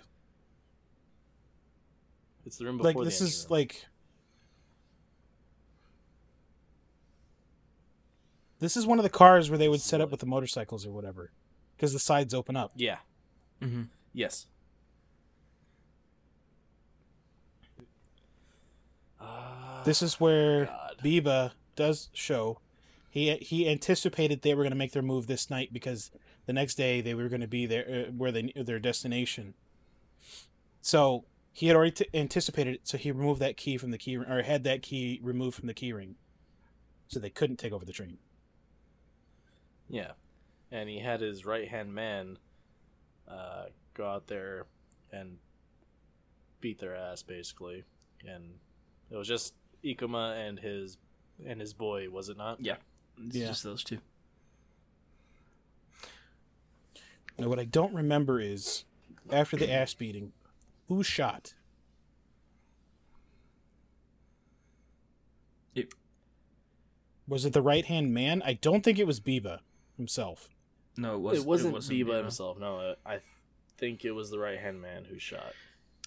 It's the room before like the this is room. like this is one of the cars where they would set up with the motorcycles or whatever because the sides open up Yeah. Mm-hmm. Yes. Uh, this is where God. biba does show he he anticipated they were going to make their move this night because the next day they were going to be there uh, where they their destination so he had already t- anticipated it, so he removed that key from the key or had that key removed from the key ring, so they couldn't take over the train. Yeah, and he had his right hand man uh, go out there and beat their ass basically, and it was just Ikoma and his and his boy, was it not? Yeah. It's Yeah. just those two. Now, what I don't remember is after the ass beating, who shot? It- Was it the right hand man? I don't think it was Biba himself. No, it, was, it wasn't, wasn't Biba Biba. himself. No, I think it was the right hand man who shot.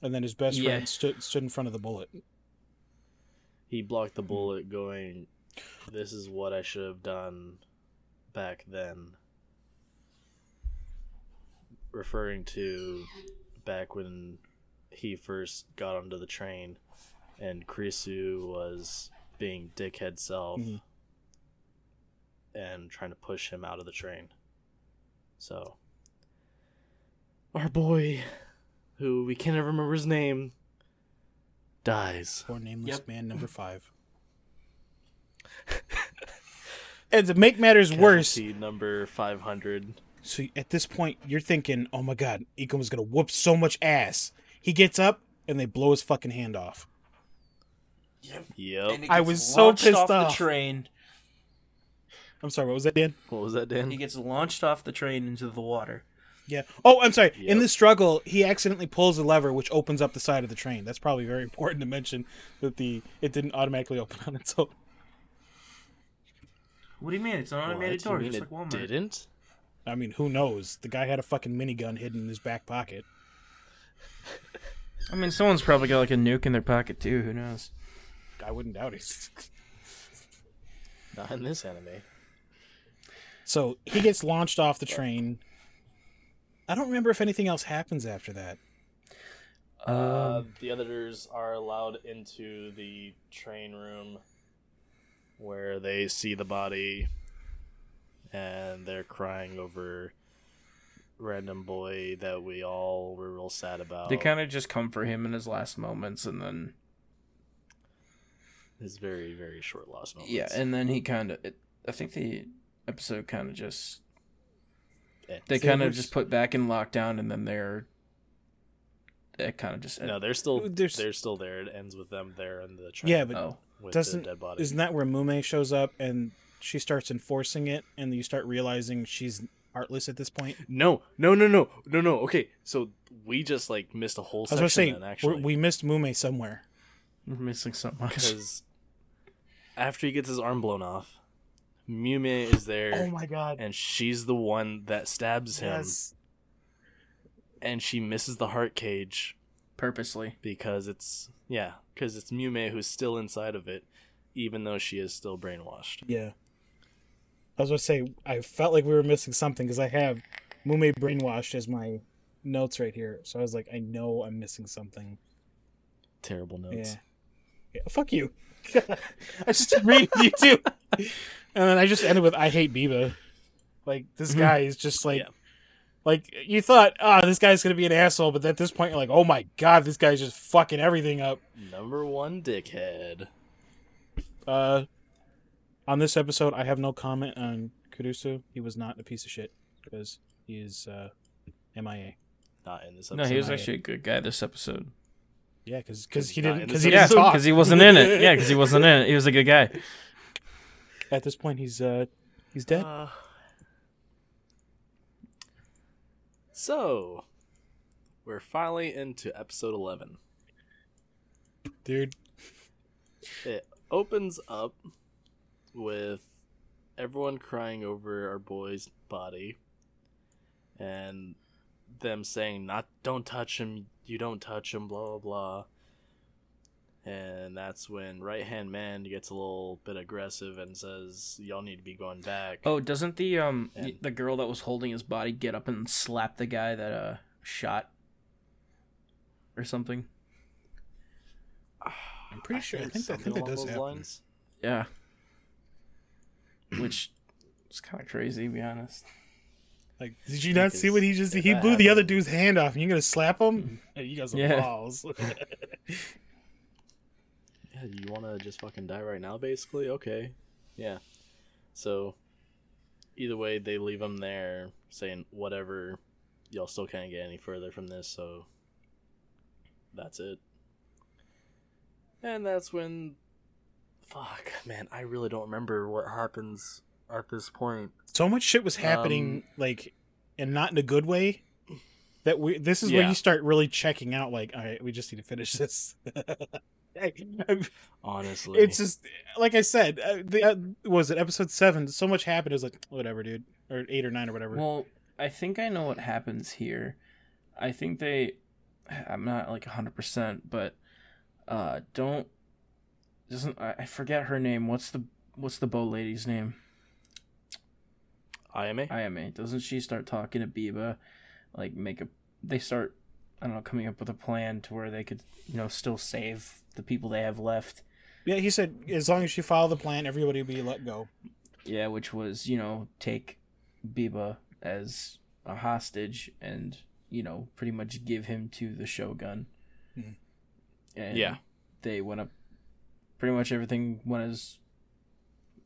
And then his best Yeah. friend stood stood in front of the bullet. He blocked the bullet, going, "This is what I should have done back then." Referring to back when he first got onto the train, and Kurusu was being dickhead self Mhm. and trying to push him out of the train. So, our boy, who we can't ever remember his name, dies. Poor nameless Yep. man number five. and to make matters worse, number five hundred. So at this point you're thinking, "Oh my god, Ikoma's gonna whoop so much ass." He gets up and they blow his fucking hand off. Yep. Yep. And I was so pissed off off. the train. I'm sorry, what was that, Dan? What was that, Dan? He gets launched off the train into the water. Yeah. Oh, I'm sorry. In Yep. the struggle, he accidentally pulls a lever, which opens up the side of the train. That's probably very important to mention that the it didn't automatically open on its own. What do you mean? It's an automated What? You door, mean just it like Walmart. didn't? I mean, who knows? The guy had a fucking minigun hidden in his back pocket. I mean, someone's probably got like a nuke in their pocket too. Who knows? I wouldn't doubt it. Not in this anime. So he gets launched off the train. I don't remember if anything else happens after that. Uh, Um, the others are allowed into the train room where they see the body and they're crying over random boy that we all were real sad about. They kind of just come for him in his last moments, and then his very very short lost moments. yeah, and then he kind of. I think the episode kind of just they kind of just put back in lockdown, and then they're. It kind of just no, they're still There's- they're still there. It ends with them there in the train. Yeah, but oh with doesn't the dead body. isn't that where Mumei shows up and she starts enforcing it, and you start realizing she's artless at this point? No, no, no, no, no, no. Okay, so we just like missed a whole I was section. going to say then, we're, actually, we missed Mumei somewhere. we're missing so much. because after he gets his arm blown off, Mumei is there, Oh my god! and she's the one that stabs him, Yes. and she misses the heart cage Purposely. because it's yeah, because it's Mumei who's still inside of it, even though she is still brainwashed. Yeah. I was going to say I felt like we were missing something because I have Mumei brainwashed as my notes right here. So I was like, I know I'm missing something. Terrible notes. Yeah. yeah. Fuck you. I just read you too. And then I just ended with I hate Biba. Like this Mhm. guy is just like Yeah. like you thought, oh, this guy's gonna be an asshole, but at this point you're like, oh my god, this guy's just fucking everything up. Number one dickhead. Uh on this episode I have no comment on Kurusu. He was not a piece of shit because he is uh MIA. Not in this No, episode. he was not actually a good guy this episode. Yeah, because because he didn't because he didn't episode. talk. because he wasn't in it. Yeah, because he wasn't in it. He was a good guy. At this point he's uh he's dead. Uh, so, we're finally into episode 11. Dude. It opens up with everyone crying over our boy's body and them saying not don't touch him you don't touch him blah blah blah and that's when right hand man gets a little bit aggressive and says y'all need to be going back Oh, doesn't the um And- the girl that was holding his body get up and slap the guy that uh shot or something? I'm pretty sure I think, that, I think that does those happen. lines. Yeah. Which is kind of crazy, to be honest. Like, did you not see what he just? if He that blew the other dude's hand off, and you're gonna slap him? Hey, you got some Yeah. balls. Yeah, you want to just fucking die right now, basically? Okay. Yeah. So, either way, they leave him there saying, whatever, y'all still can't get any further from this, so that's it. And that's when. Fuck, man, I really don't remember what happens at this point. so much shit was happening, Um, like, and not in a good way. That we. This is when Yeah. you start really checking out. Like, all right, we just need to finish this. Honestly. it's just like I said. Uh, the, uh, was it episode seven? So much happened. It was like whatever, dude, or eight or nine or whatever. Well, I think I know what happens here. I think they. I'm not like 100%, but uh, don't. Doesn't I, I forget her name? What's the what's the bow lady's name? IMA? IMA. Doesn't she start talking to Biba? Like make a. They start. I don't know, coming up with a plan to where they could, you know, still save the people they have left. yeah, he said as long as you follow the plan, everybody will be let go. Yeah, which was, you know, take Biba as a hostage and, you know, pretty much give him to the Shogun. Mhm. And Yeah. They went up pretty much everything went as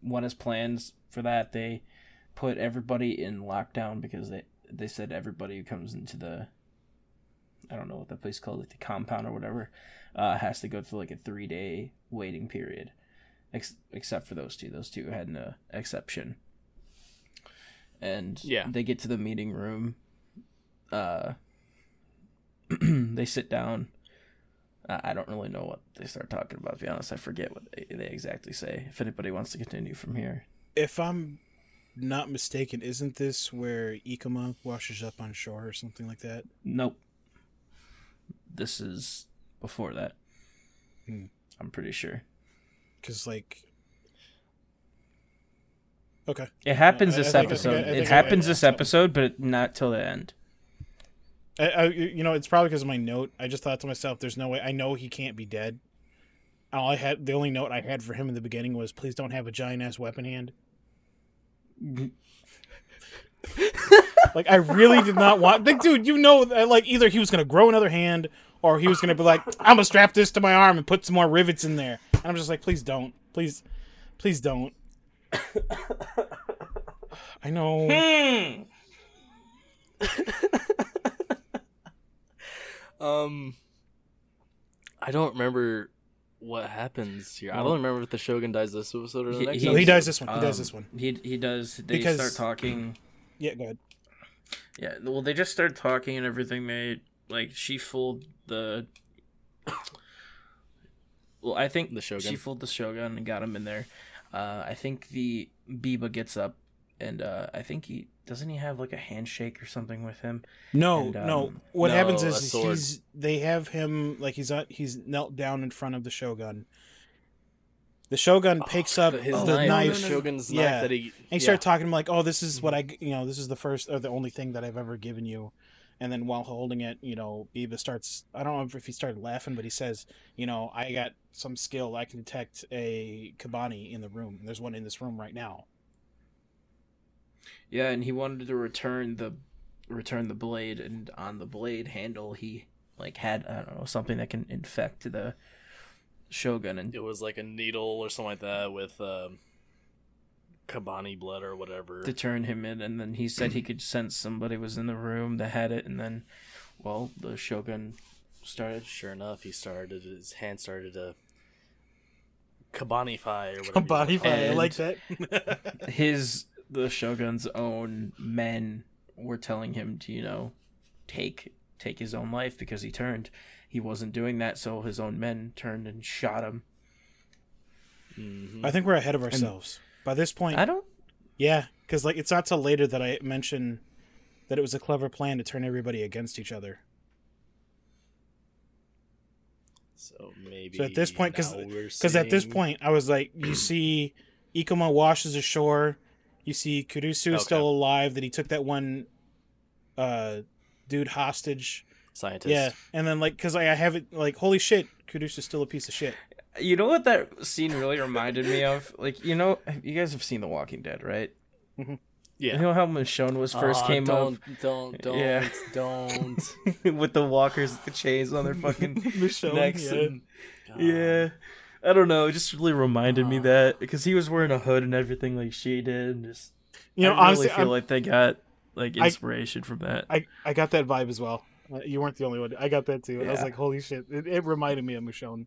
went as plans for that. They put everybody in lockdown because they they said everybody who comes into the I don't know what that place called, like the compound or whatever, uh, has to go through like a three day waiting period. Ex- except for those two. Those two had an uh, exception. And Yeah. they get to the meeting room. Uh, they sit down. I don't really know what they start talking about. To be honest, I forget what they, exactly say. If anybody wants to continue from here, If I'm not mistaken, isn't this where Ikoma washes up on shore or something like that? nope. This is before that. Hmm. I'm pretty sure. Because like, okay, It happens I- this I episode. I- I think it happens this episode, but not till the end. I, I you know it's probably because of my note. I just thought to myself, "There's no way. I know he can't be dead." All I had, the only note I had for him in the beginning was, "Please don't have a giant ass weapon hand." like I really did not want, like, dude. You know, like either he was gonna grow another hand, or he was gonna be like, "I'm gonna strap this to my arm and put some more rivets in there." And I'm just like, "Please don't, please, please don't." I know. Hmm. Um, I don't remember what happens here. I don't remember if the Shogun dies this episode or the He- next. he- No, he episode. does this one. He does Um, this one. He he does. They Because- start talking. Yeah, go ahead. Yeah, well, they just start talking and everything. They like she fooled the. Well, I think The Shogun. She fooled the Shogun and got him in there. Uh, I think the Biba gets up, and uh, I think he doesn't he have like a handshake or something with him. No, And, no. um, What no, happens a is he's they have him like he's on, he's knelt down in front of the shogun. The shogun ah, picks up his the knife, knife. the Shogun's Yeah. knife that he. And he yeah. started talking to him like, "Oh, this is what mm-hmm. I, you know, this is the first or the only thing that I've ever given you." And then while holding it, you know, Biba starts. I don't know if he started laughing, but he says, "You know, I got some skill. I can detect a Kabane in the room. There's one in this room right now." Yeah, and he wanted to return the return the blade, and on the blade handle he like had I don't know something that can infect the Shogun, and It was like a needle or something like that with um, Kabane blood or whatever. to turn him in, and then he said he could sense somebody was in the room that had it, and then, well, the Shogun started. Sure enough, he started. His hand started to Kabanify or whatever. Kabane, you wanna I like that. His the Shogun's own men were telling him to you know take take his own life because he turned. He wasn't doing that, so his own men turned and shot him. Mhm. I think we're ahead of ourselves by this point. I don't. Yeah, because like it's not till later that I mention that it was a clever plan to turn everybody against each other. So maybe. So at this point, because because at this point I was like, you see, Ikoma washes ashore. You see, Kurusu is Okay. still alive. That he took that one, uh, dude hostage. scientist. Yeah, and then like because I, I have it like holy shit, Kurusu's still a piece of shit. You know what that scene really reminded me of? Like you know, you guys have seen The Walking Dead, right? Mhm. You Yeah. know how Michonne was first Aw, came don't, Don't, don't, Yeah. don't. with the walkers, with the chains on their fucking Michonne, necks. yeah. and- yeah. I don't know. It just really reminded me Ah. that because he was wearing a hood and everything like she did. And just, You know, I really honestly, feel I'm- like they got like I- inspiration from that. I, I got that vibe as well. Uh, You weren't the only one. I got that too. I was like, holy shit. It, it reminded me of Michonne.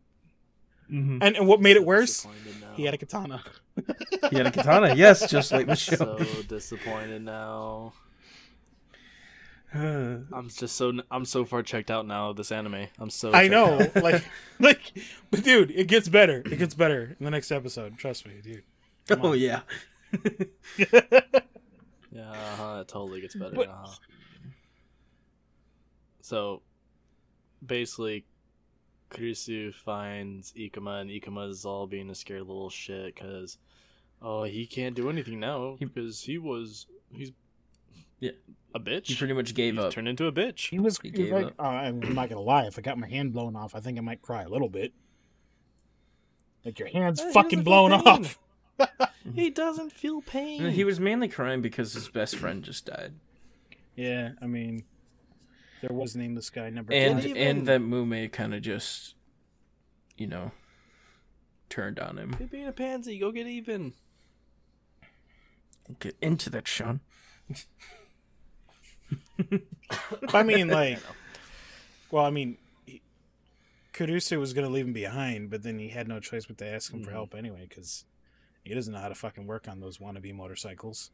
Mhm. And, and what made it worse? He had a katana. He had a katana, yes, just like Michonne. so disappointed now. I'm just so I'm so far checked out now of this anime. I'm so. I know. out. like, like, but dude, it gets better. It gets better in the next episode. Trust me, dude. Come oh on. yeah. Yeah, uh-huh, it totally gets better But- now. So, basically, Kurusu finds Ikoma, and Ikoma's all being a scared little shit because, oh, he can't do anything now because he was he's Yeah. a bitch. He pretty much gave He's up. turned into a bitch. He was, He he was like, oh, I'm not gonna lie. If I got my hand blown off, I think I might cry a little bit. Like your hand's he fucking blown off. He doesn't feel pain. And he was mainly crying because his best friend just died, Yeah, I mean, there was nameless guy number and four. even- and that Mumei kind of just, you know, turned on him. Quit being a pansy. Go get even. Get into that, Sean. I mean, like, well, I mean, he, Kurusu was gonna leave him behind, but then he had no choice but to ask him for Mhm. help anyway, because he doesn't know how to fucking work on those wannabe motorcycles.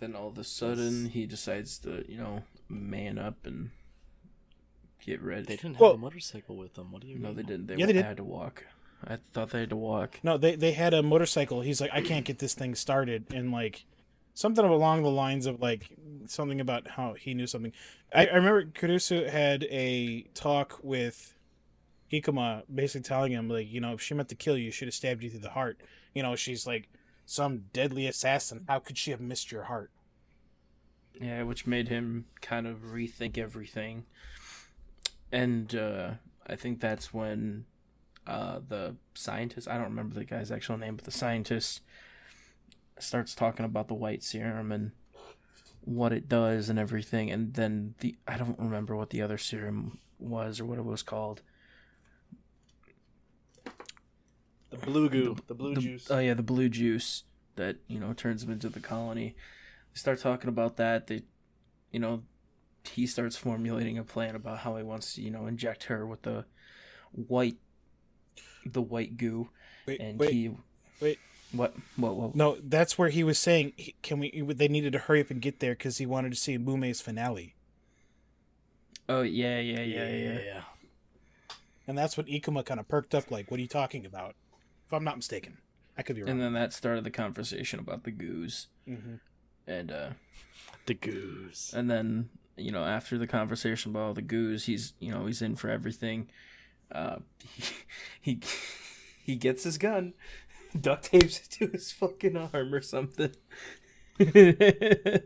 Then all of a sudden he decides to, you know, man up and get ready. They didn't have Well- a motorcycle with them. What do you No, mean? they didn't. They, Yeah, they did. had to walk. I thought they had to walk. No, they they had a motorcycle. He's like, I can't get this thing started, and like something along the lines of like something about how he knew something. I, I remember Kurusu had a talk with Ikoma, basically telling him like, you know, if she meant to kill you, she should have stabbed you through the heart. You know, she's like some deadly assassin. How could she have missed your heart? Yeah, which made him kind of rethink everything. And uh, I think that's when uh, the scientist, I don't remember the guy's actual name, but the scientist starts talking about the white serum and what it does and everything. And then the, I don't remember what the other serum was or what it was called. The blue goo. The blue the- juice. Oh yeah, the blue juice that you know turns them into the colony. They start talking about that. They, you know, he starts formulating a plan about how he wants to, you know, inject her with the white, the white goo, Wait, and wait, he. wait. What? What? What? No, that's where he was saying, can we? They needed to hurry up and get there because he wanted to see Mumei's finale, Oh yeah, yeah, yeah, yeah. yeah. and that's what Ikoma kind of perked up. Like, what are you talking about? If I'm not mistaken, I could be wrong. And then that started the conversation about the goos, hmm and uh, The goose. and then you know after the conversation about all the goos, he's you know he's in for everything. Uh, he he, he gets his gun, duct tapes it to his fucking arm or something.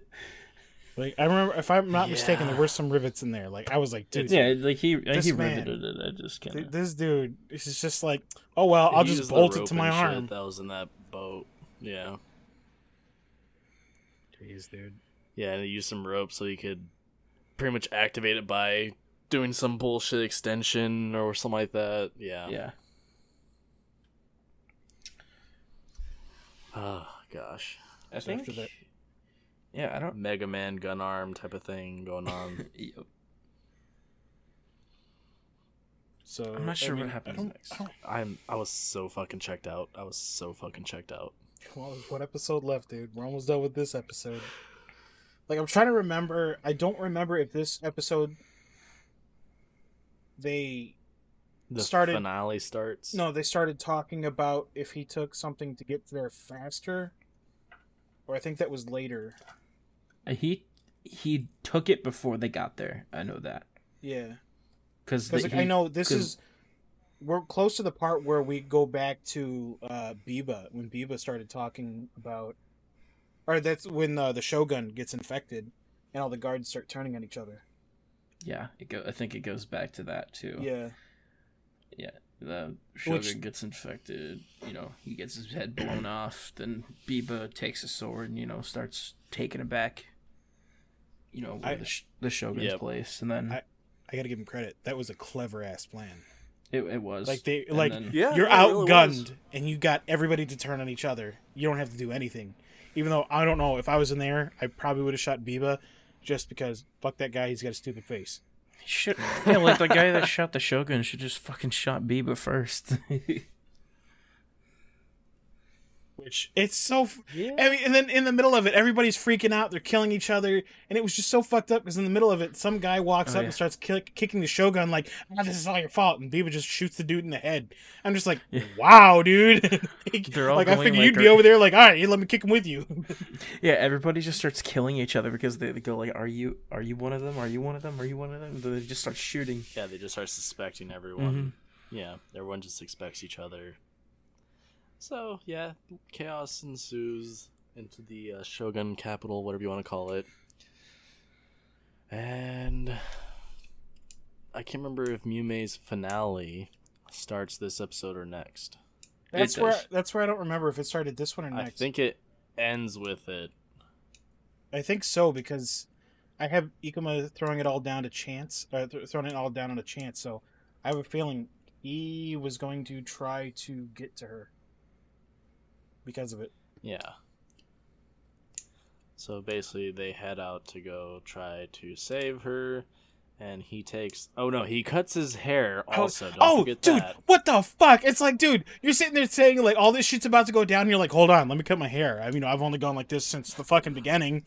Like I remember, if I'm not mistaken, there were some rivets in there. Like I was like, dude, yeah, like he This he man. riveted it. I just can't. this dude is just like, oh well, I'll He just bolt it to my arm. That was in that boat. Yeah. Jeez, dude. Yeah, and he used some rope so he could pretty much activate it by doing some bullshit extension or something like that. Yeah. Yeah, Oh gosh. I So think. after that- Yeah, I don't. Mega Man gun arm type of thing going on. So I'm not sure I what mean, happens I don't, next. I don't, I'm I was so fucking checked out. I was so fucking checked out. well, there's one episode left, dude. We're almost done with this episode. Like I'm trying to remember. I don't remember if this episode they The Started- finale starts. no they started talking about if he took something to get there faster, or I think that was later. Uh, He he took it before they got there. I know that Yeah. because Because like, I know this 'cause- is we're close to the part where we go back to uh, Biba when Biba started talking about, or that's when uh, the Shogun gets infected and all the guards start turning on each other. Yeah, it go. I think it goes back to that too. Yeah, Yeah. The Shogun Which- gets infected. You know, he gets his head blown off. Then Biba takes a sword and you know starts taking it back. You know, where I- the, sh- the Shogun's Yep. place, and then I- I gotta give him credit. That was a clever ass plan. it, it was Like they and like then- Yeah, you're yeah, it really outgunned and you got everybody to turn on each other. You don't have to do anything. Even though I don't know if I was in there, I probably would have shot Biba, just because fuck that guy. He's got a stupid face. Should yeah, like the guy that shot the Shogun should just fucking shot Biba first. Which it's so. f- Yeah. I mean, and then in the middle of it, everybody's freaking out. They're killing each other, and it was just so fucked up because in the middle of it, some guy walks Oh, up yeah. and starts kick, kicking the Shogun like, "Ah, "This is all your fault," and Biba just shoots the dude in the head. I'm just like, Yeah. "Wow, dude!" like, They're all like, I figured like, you'd be over there like, "All right, let me kick him with you." yeah, everybody just starts killing each other because they, they go like, "Are you are you one of them? Are you one of them? Are you one of them?" Then they just start shooting. Yeah, they just start suspecting everyone. Yeah, everyone just expects each other. So yeah, chaos ensues into the uh, Shogun capital, whatever you want to call it. And I can't remember if Mumei's finale starts this episode or next. That's It where does. that's where I don't remember if it started this one or next. I think it ends with it. I think so because I have Ikoma throwing it all down to chance, uh, th- throwing it all down on a chance. So I have a feeling he was going to try to get to her because of it. Yeah. So basically, they head out to go try to save her, and he takes. Oh no, he cuts his hair. Oh, also, don't oh, dude, that. what the fuck? It's like, dude, you're sitting there saying like all this shit's about to go down. And you're like, hold on, let me cut my hair. I mean, I've only gone like this since the fucking beginning.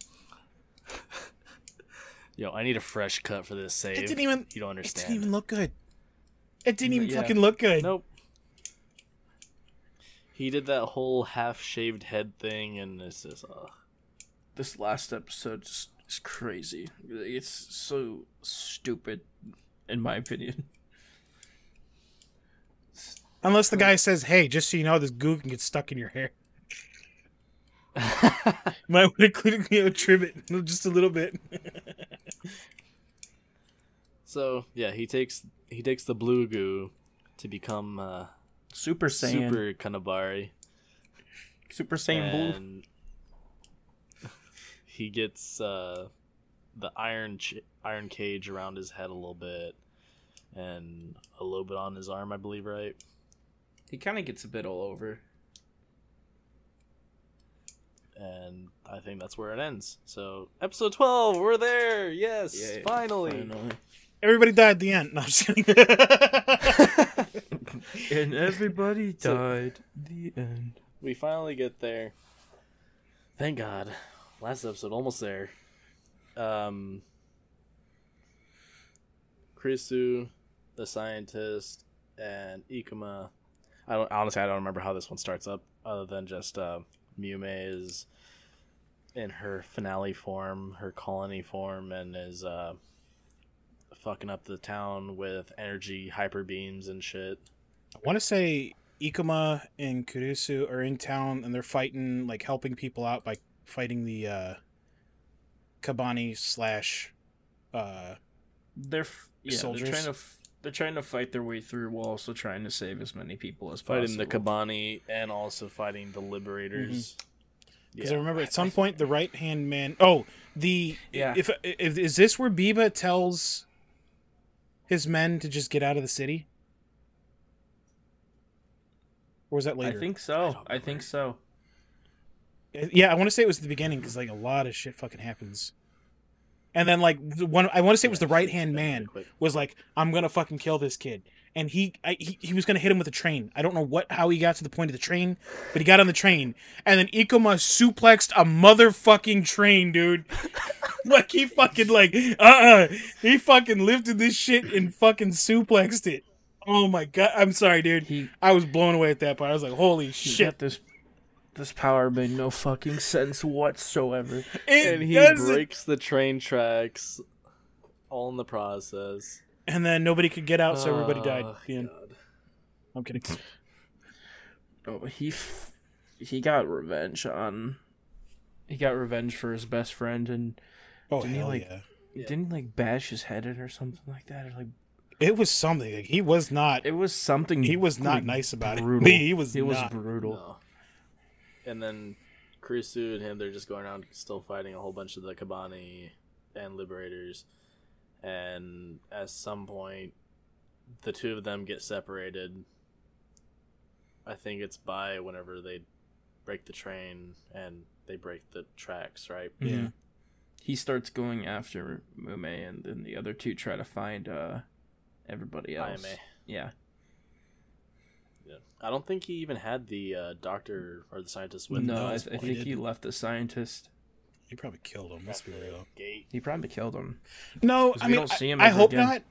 Yo, I need a fresh cut for this save. It didn't even. You don't understand. It didn't even look good. It didn't even Yeah. fucking look good. Nope. He did that whole half-shaved head thing, and it's just. Uh, This last episode just is crazy. It's so stupid, in my opinion. Unless the guy says, "Hey, just so you know, this goo can get stuck in your hair." Might want to you know, trim it just a little bit. so yeah, he takes he takes the blue goo to become uh, Super Saiyan, Super Kanabari. Super, Saiyan Blue. he gets uh, the iron ch- iron cage around his head a little bit, and a little bit on his arm, I believe, right? He kind of gets a bit all over. And I think that's where it ends. So episode twelve, we're there. Yes, Yeah, finally. Finally. Everybody died at the end. No, I'm just kidding. and everybody So- died. The end. We finally get there. Thank God. Last episode, almost there. Um, Kurusu, the scientist, and Ikoma. I don't honestly. I don't remember how this one starts up, other than just uh, Mumei is in her finale form, her colony form, and is uh, fucking up the town with energy hyper beams and shit. I want to say Ikoma and Kurusu are in town and they're fighting, like helping people out by fighting the uh, Kabane slash. Uh, They're f- yeah, Soldiers. they're trying to f- they're trying to fight their way through while also trying to save as many people as Fighting possible. the Kabane and also fighting the Liberators. because I remember at some point the right hand man. Oh, the Yeah. If, if is this where Biba tells his men to just get out of the city, or was that later? I think so. I, think so. Uh, yeah, I want to say it was the beginning because like a lot of shit fucking happens. And then like one, I want to say it was the right hand man was like, "I'm gonna fucking kill this kid," and he, I, he he was gonna hit him with a train. I don't know what how he got to the point of the train, but he got on the train, and then Ikoma suplexed a motherfucking train, dude. like he fucking like uh uh he fucking lifted this shit and fucking suplexed it. Oh my god, I'm sorry, dude. He I was blown away at that part. I was like, "Holy shit!" got this this power made no fucking sense whatsoever. It and he doesn't- breaks the train tracks all in the process. and then nobody could get out, so everybody died. Oh, The I'm kidding. Oh, he f- he got revenge on. He got revenge for his best friend, and Oh Didn't he, like- yeah! Yeah. didn't he like bash his head in or something like that, or like It was something. Like, he was not. It was something. He was not like, nice about it. brutal. He was It was brutal. No. And then Kurusu and him, they're just going around still fighting a whole bunch of the Kabane and Liberators. And at some point, the two of them get separated. I think it's by whenever they break the train and they break the tracks, right? Yeah. He starts going after Mumei, and then the other two try to find uh everybody else. Ayame. Yeah. Yeah. I don't think he even had the uh, doctor or the scientist with him. no, I, that's I think he left the scientist. He probably killed him. Let's be real. Gate. He probably killed him. No, I we mean, don't see him I, I hope again. not.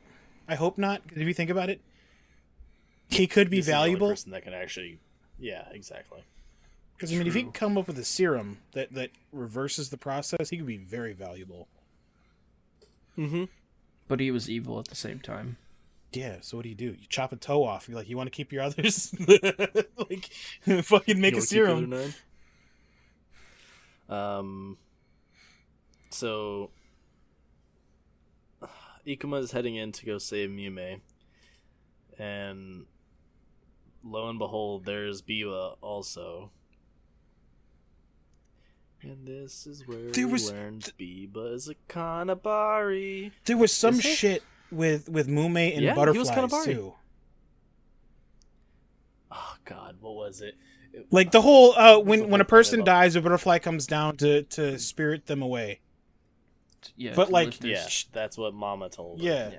I hope not. 'cause if you think about it, he could be This is the only valuable. person that can actually. Yeah, exactly. Because I mean, if he True. could come up with a serum that that reverses the process, he could be very valuable. Mm-hmm. But he was evil at the same time. Yeah. So what do you do? You chop a toe off. You're like, you want to keep your others? like, fucking make a serum. Um. So, Ikoma is heading in to go save Mumei, and lo and behold, there's Biba also. And this is where There we was- learned Biba is a Kanabari. There was some shit with with Mumei and Yeah, he was butterflies Kanabari. too. Oh God, what was it? It- Like the whole uh, when when a person dies, a butterfly comes down to to spirit them away. Yeah, But, like, lift his- yeah, that's what Mama told. her. Yeah. yeah.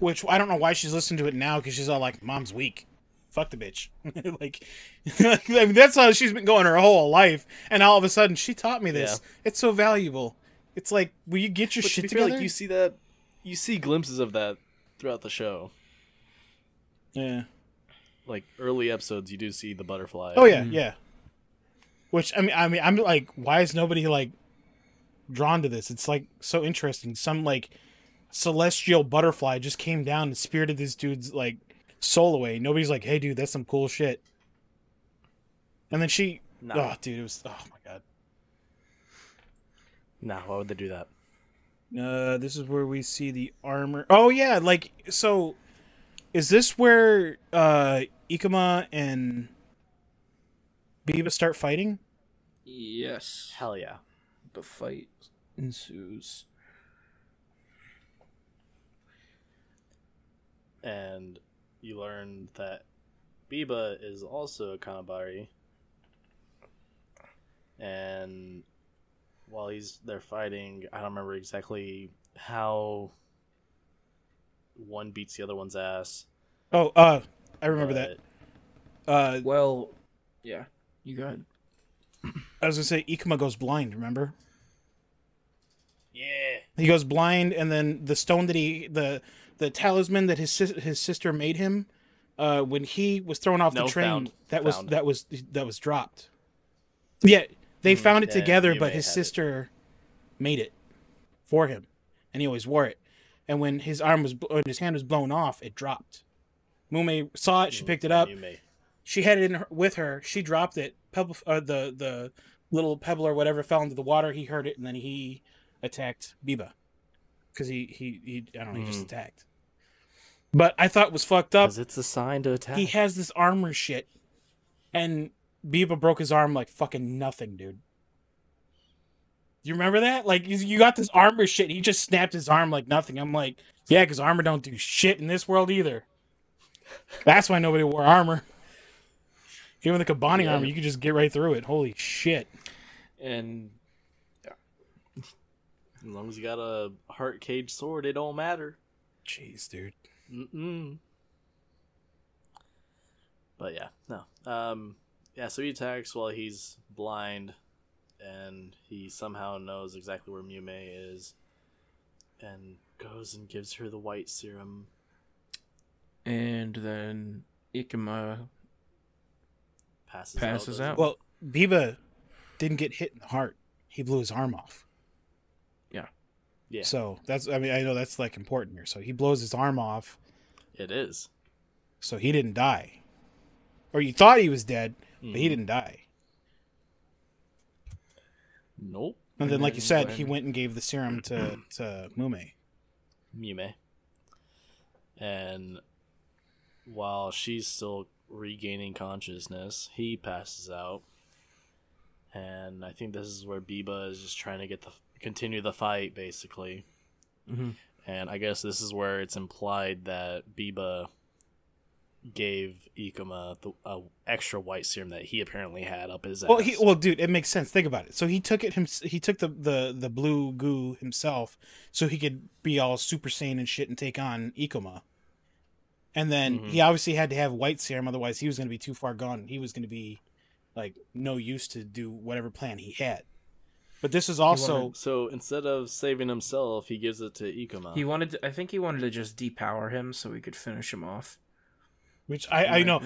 Which I don't know why she's listening to it now because she's all like, "Mom's weak." Fuck the bitch. like, I mean, that's how she's been going her whole life, and all of a sudden she taught me this. It's so valuable. It's like, will you get your But to shit be fair, together? like you see that, you see glimpses of that throughout the show. Yeah. Like early episodes, you do see the butterfly. Oh yeah, Mhm. yeah. Which I mean, I mean, I'm like, why is nobody like drawn to this? It's like so interesting. Some like celestial butterfly just came down and spirited this dude's like soul away. Nobody's like, hey, dude, that's some cool shit. And then she, Nah, oh, dude, it was, oh my god. nah. Why would they do that? Uh, this is where we see the armor. Oh yeah, like so. Is this where uh Ikoma and Biba start fighting? Yes. Hell yeah. The fight ensues. And you learn that Biba is also a Kanabari. And while he's they're fighting, I don't remember exactly how one beats the other one's ass. Oh, uh, I remember that. Uh, Well, yeah. You go ahead. I was gonna say Ikoma goes blind. Remember? Yeah. He goes blind, and then the stone that he the the talisman that his sis- his sister made him, uh, when he was thrown off No, the train, found. that was that was that was dropped. Yeah, they Mm, found it yeah, together, but his had it. sister made it for him, and he always wore it. And when his arm was when his hand was blown off, it dropped. Mumei saw it. She picked it up. You may. She had it in her, with her. She dropped it. Pebble, uh, the the little pebble or whatever fell into the water. He heard it, and then he attacked Biba because he, he he I don't know. He just Mhm. attacked. But I thought it was fucked up. Because it's a sign to attack. He has this armor shit, and Biba broke his arm like fucking nothing, dude. You remember that? Like you- got this armor shit. He just snapped his arm like nothing. I'm like, yeah, because armor don't do shit in this world either. That's why nobody wore armor. Even the Kabane Yeah. armor, you could just get right through it. Holy shit! And yeah. as long as you got a heart cage sword, it don't matter. Jeez, dude. Mm-mm. But yeah, no. Um, yeah. So he attacks while he's blind, and he somehow knows exactly where Mumei is, and goes and gives her the white serum. And then Ikoma Passes, Passes out. out. Well, Biba didn't get hit in the heart. He blew his arm off. Yeah. Yeah, So that's I mean I know that's like important here. So he blows his arm off. it is. So he didn't die. Or you thought he was dead, but he didn't die. Nope. And then, And like you said, he went and gave the serum to to Mumei. Mumei. and while she's still regaining consciousness, he passes out. And I think this is where Biba is just trying to get the continue the fight, basically. Mm-hmm. And I guess this is where it's implied that Biba gave Ikoma the uh, extra white serum that he apparently had up his ass. Well, he well, dude, it makes sense. Think about it. So he took it him. He took the the the blue goo himself, so he could be all Super Saiyan and shit and take on Ikoma. And then Mhm. he obviously had to have white serum, otherwise he was going to be too far gone. He was going to be like no use to do whatever plan he had. But this is also wanted- so instead of saving himself, he gives it to Ikoma. He wanted. To, I think he wanted to just depower him so he could finish him off. Which I I know.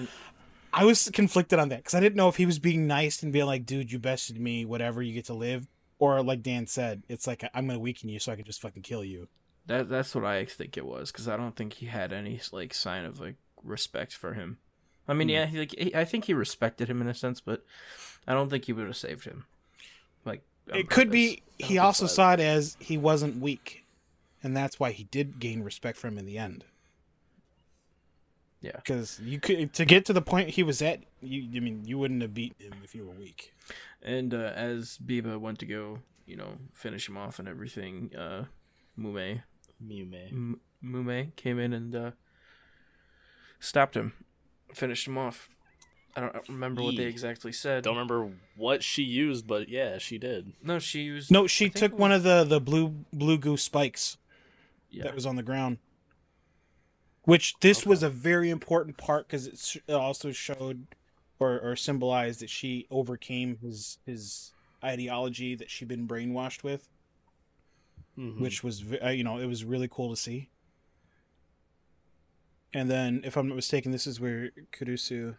I was conflicted on that because I didn't know if he was being nice and being like, "Dude, you bested me. Whatever, you get to live," or like Dan said, it's like I'm going to weaken you so I can just fucking kill you. That that's what I think it was because I don't think he had any like sign of like respect for him. I mean, Hmm. yeah, he, like he, I think he respected him in a sense, but I don't think he would have saved him. Like it could purpose. be he also saw it as he wasn't weak, and that's why he did gain respect for him in the end. Yeah. because you could to get to the point he was at. You, I mean, you wouldn't have beaten him if you were weak. And uh, as Biba went to go, you know, finish him off and everything, uh, Mumei Mumei. M- Mumei came in and uh, stopped him, finished him off. I don't remember what they exactly said. Don't remember what she used, but yeah, she did. No, she used. No, she took it one of the the blue blue goose spikes Yeah. that was on the ground. Which this was a very important part because it, sh- it also showed or, or symbolized that she overcame his his ideology that she'd been brainwashed with. Mhm. which was uh, you know it was really cool to see. And then, if I'm not mistaken, this is where Kurusu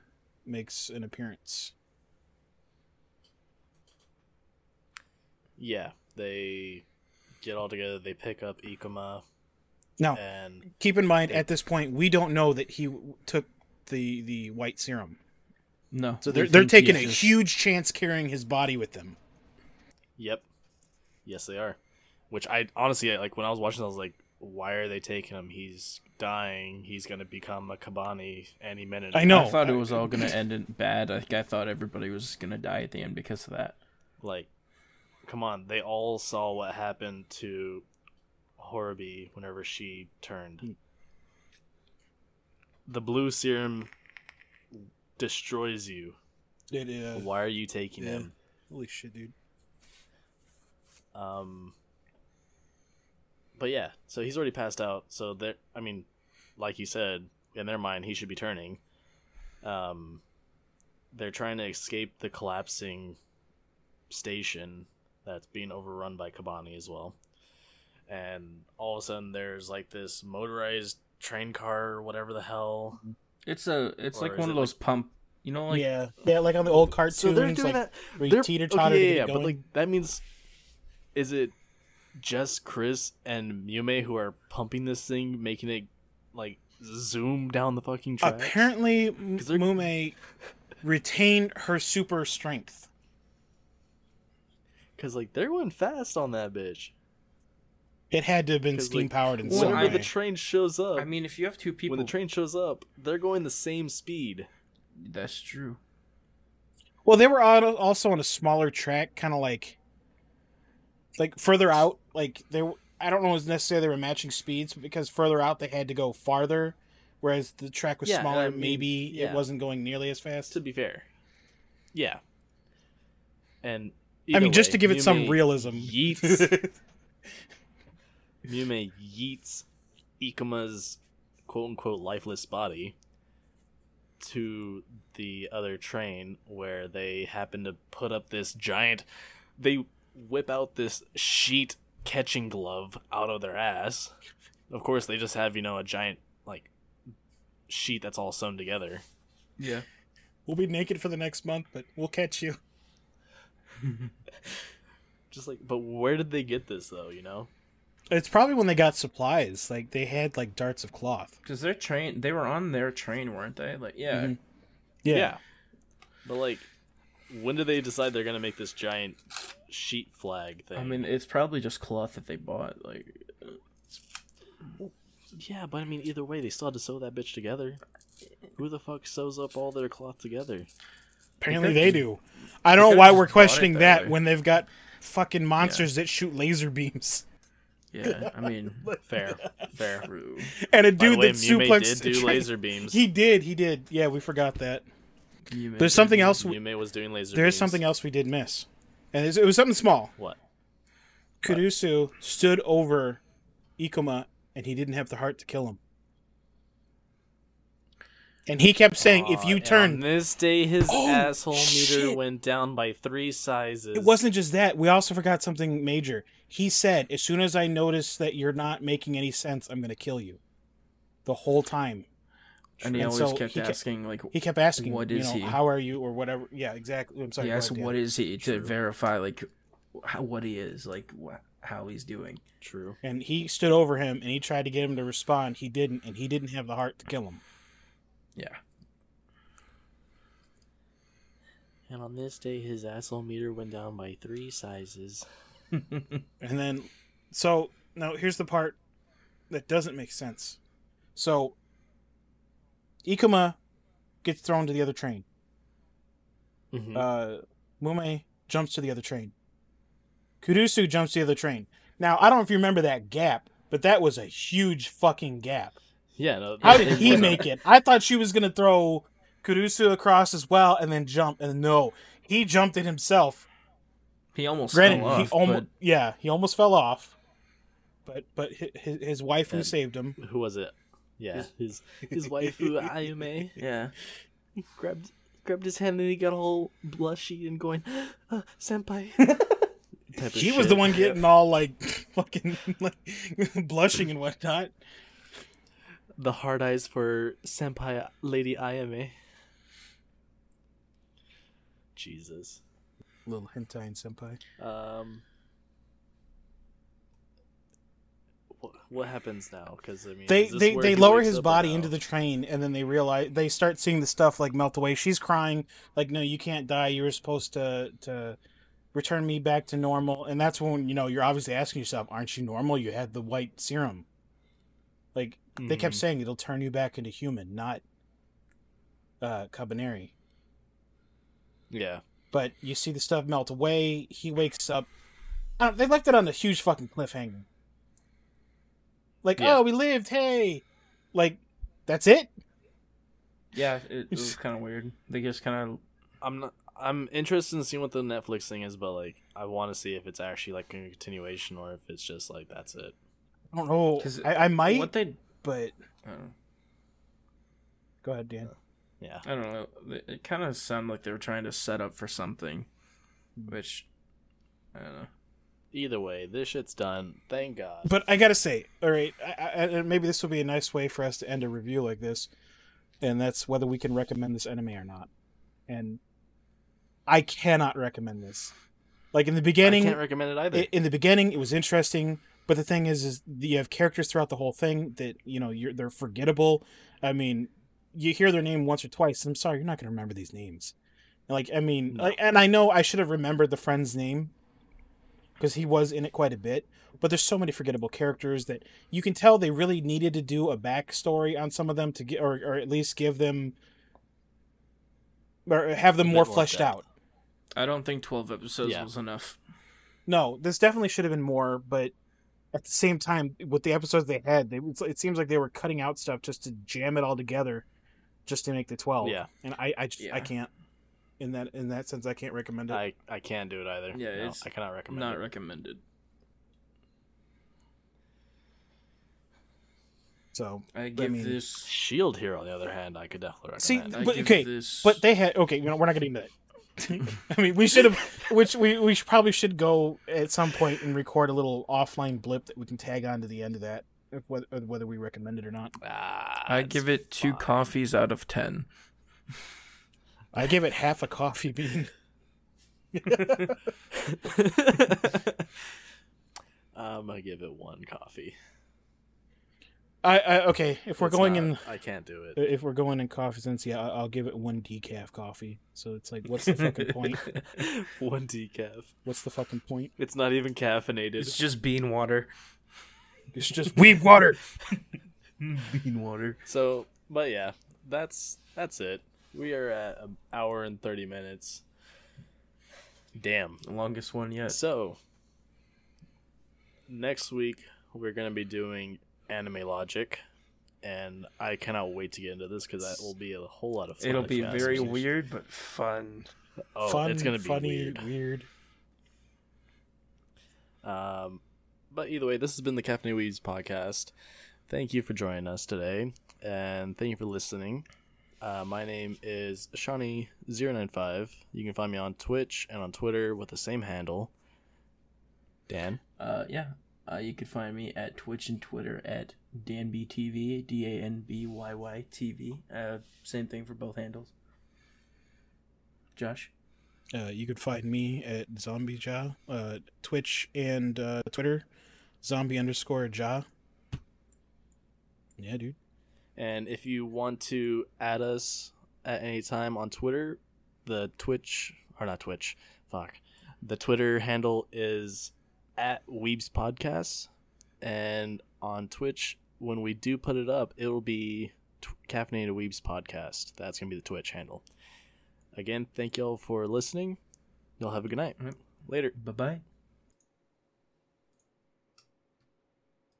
makes an appearance. yeah, they get all together. They pick up Ikoma, Now, and keep in mind at this point we don't know that he took the the white serum, No. so they're they're taking a just- huge chance carrying his body with them. yep, yes, they are. Which I honestly like when I was watching, I was like, why are they taking him? He's dying. He's gonna become a Kabane any minute. I know. I thought it was all gonna end in bad. Like I thought everybody was gonna die at the end because of that. Like, come on, they all saw what happened to Horobi whenever she turned. The blue serum destroys you. It, uh, Why are you taking yeah. him? holy shit, dude! Um, but yeah, so he's already passed out. So there, I mean, like you said, in their mind, he should be turning. Um, they're trying to escape the collapsing station that's being overrun by Kabane as well. And all of a sudden, there's like this motorized train car or whatever the hell. It's a. It's Or like one it of those pump. You know, like yeah, yeah, like on the old cartoons, So they're doing like that. They're- teeter okay, yeah, yeah, but like that means, is it just Chris and Mumei who are pumping this thing, making it like zoom down the fucking track? Apparently, M- Mumei retained her super strength. because like they're going fast on that bitch. It had to have been steam like, powered in Well, some Whenever way. the train shows up, I mean, if you have two people, when the train shows up, they're going the same speed. that's true. Well, they were on, also on a smaller track, kind of like, like further out. Like they, were- I don't know if necessarily they were matching speeds, but because further out they had to go farther, whereas the track was Yeah, smaller. I mean, maybe yeah. it wasn't going nearly as fast. To be fair, yeah. And I mean, either just to give it some Mumei realism. yeets Mumei yeets Ikoma's quote unquote lifeless body to the other train where they happen to put up this giant they whip out this sheet catching glove out of their ass. Of course they just have, you know, a giant like sheet that's all sewn together. Yeah. we'll be naked for the next month, but we'll catch you. Just like but where did they get this though, you know? It's probably when they got supplies. Like they had like darts of cloth. Because their train, they were on their train, weren't they? Like, yeah. Mhm. Yeah. But like, when do they decide they're gonna make this giant sheet flag thing? I mean, it's probably just cloth that they bought. Like, Yeah, but I mean, either way, they still had to sew that bitch together. Who the fuck sews up all their cloth together? Apparently could've they do. I don't know why we're questioning that that when they've got fucking monsters that shoot laser beams Yeah, I mean, Fair, fair. and a By the dude way, that Yume suplexed. did do train. laser beams. He did. He did. Yeah, we forgot that. You There's something mentioned- else. Yume was doing laser. There's beams. something else we did miss, and it was something small. What? Kurusu stood over Ikoma, and he didn't have the heart to kill him. And he kept saying, "If Aw, you and turn, on this day, his Oh, asshole meter shit. went down by three sizes. It wasn't just that. We also forgot something major. He said, "As soon as I notice that you're not making any sense, I'm going to kill you." The whole time, and he And always so kept he kept- asking like, he kept asking, what is you know, he? How are you, or whatever. Yeah, exactly. I'm sorry. he go asked ahead, Dan. what is he to True. verify like how, what he is, like wh- how he's doing. true. And he stood over him, and he tried to get him to respond. He didn't, and he didn't have the heart to kill him. Yeah, And on this day, his asshole meter went down by three sizes. And then, so now here's the part that doesn't make sense. So, Ikoma gets thrown to the other train. Mhm. Uh, Mumei jumps to the other train. Kurusu jumps to the other train. Now, I don't know if you remember that gap, but that was a huge fucking gap. yeah. No, How did he make it? I thought she was gonna throw Kurusu across as well and then jump, and no, he jumped it himself. He almost Granted, fell off, he almost but yeah, he almost fell off, but but his, his wife who saved him. Who was it? Yeah, his his wife who Ayame yeah, grabbed grabbed his hand and he got all blushy and going, uh, "Senpai." He was the one getting all like fucking like blushing and whatnot. the hard eyes for Senpai Lady Ayame. Jesus. Little hentai and senpai. Um. What, happens now? Because I mean, They they they lower his body into the train, and then they realize they start seeing the stuff like melt away. She's crying, like, "No, you can't die. You were supposed to to return me back to normal." And that's when you know you're obviously asking yourself, "Aren't you normal? You had the white serum." Like they kept Mhm. saying, it'll turn you back into human, not uh Kabaneri. Yeah. But you see the stuff melt away. He wakes up. I don't, they left it on a huge fucking cliffhanger. Like, Yeah. oh, we lived. Hey, like, that's it. yeah, it, it was kind of weird. They just kind of I'm not. I'm interested in seeing what the Netflix thing is, but like, I want to see if it's actually like a continuation or if it's just like that's it. I don't know. 'Cause I, I might, what they. but I don't know. go ahead, Dan. Yeah. I don't know. It- It kind of sounded like they were trying to set up for something, which I don't know. Either way, this shit's done. Thank God. But I gotta say, all right, I, I, and maybe this will be a nice way for us to end a review like this, and that's whether we can recommend this anime or not. And I cannot recommend this. Like in the beginning, I can't recommend it either. in the beginning it was interesting but the thing is is you have characters throughout the whole thing that you know you're they're forgettable i mean you hear their name once or twice and i'm sorry you're not going to remember these names like i mean No. like and i know i should have remembered the friend's name because he was in it quite a bit but there's so many forgettable characters that you can tell they really needed to do a backstory on some of them to get or, or at least give them or have them more more fleshed depth. out I don't think twelve episodes Yeah. was enough. No, this definitely should have been more, but at the same time, with the episodes they had, they it seems like they were cutting out stuff just to jam it all together, just to make the twelve. Yeah. and I I, just, I can't. In that in that sense, I can't recommend it. I I can't do it either. Yeah, No, it's I cannot recommend Not it. recommended. so, I give mean- this. Shield Hero, on the other hand, I could definitely See, recommend. I but- okay, this. but they had okay. You know, we're not getting into that. I mean, we should have, which we we should, probably should go at some point and record a little offline blip that we can tag on to the end of that, if, whether, whether we recommend it or not. Ah, I give it two fine. coffees out of ten. I give it half a coffee bean. I'm gonna give it one coffee. I, I okay. If we're It's going not- in I can't do it. if we're going in coffee sense, yeah, I'll, I'll give it one decaf coffee. So it's like, what's the fucking point? one decaf. What's the fucking point? It's not even caffeinated. It's just bean water. It's just weed water. Bean water. So, but yeah, that's that's it. We are at an hour and thirty minutes. Damn. The longest one yet. So, next week we're gonna be doing anime logic, and I cannot wait to get into this because that will be a whole lot of fun. It'll be very weird but fun. Oh, Fun, it's gonna be funny, weird. weird. Um, but either way, this has been the Caffeinated Weebs podcast. Thank you for joining us today, and thank you for listening. Uh, my name is Seany095. You can find me on Twitch and on Twitter with the same handle. Dan. Uh, yeah. Uh, you can find me at Twitch and Twitter at DanbyyTV, D A N B Y Y TV. Uh, same thing for both handles. Josh? Uh, you could find me at Zombie Jah, uh, Twitch and uh, Twitter, zombie underscore Jah. Yeah, dude. And if you want to add us at any time on Twitter, the Twitch or not Twitch, fuck. The Twitter handle is at Weebs Podcasts, and on Twitch, when we do put it up, it'll be t- Caffeinated Weebs Podcast. That's gonna be the Twitch handle. Again, thank y'all for listening. Y'all have a good night. Yep. Later. Bye bye.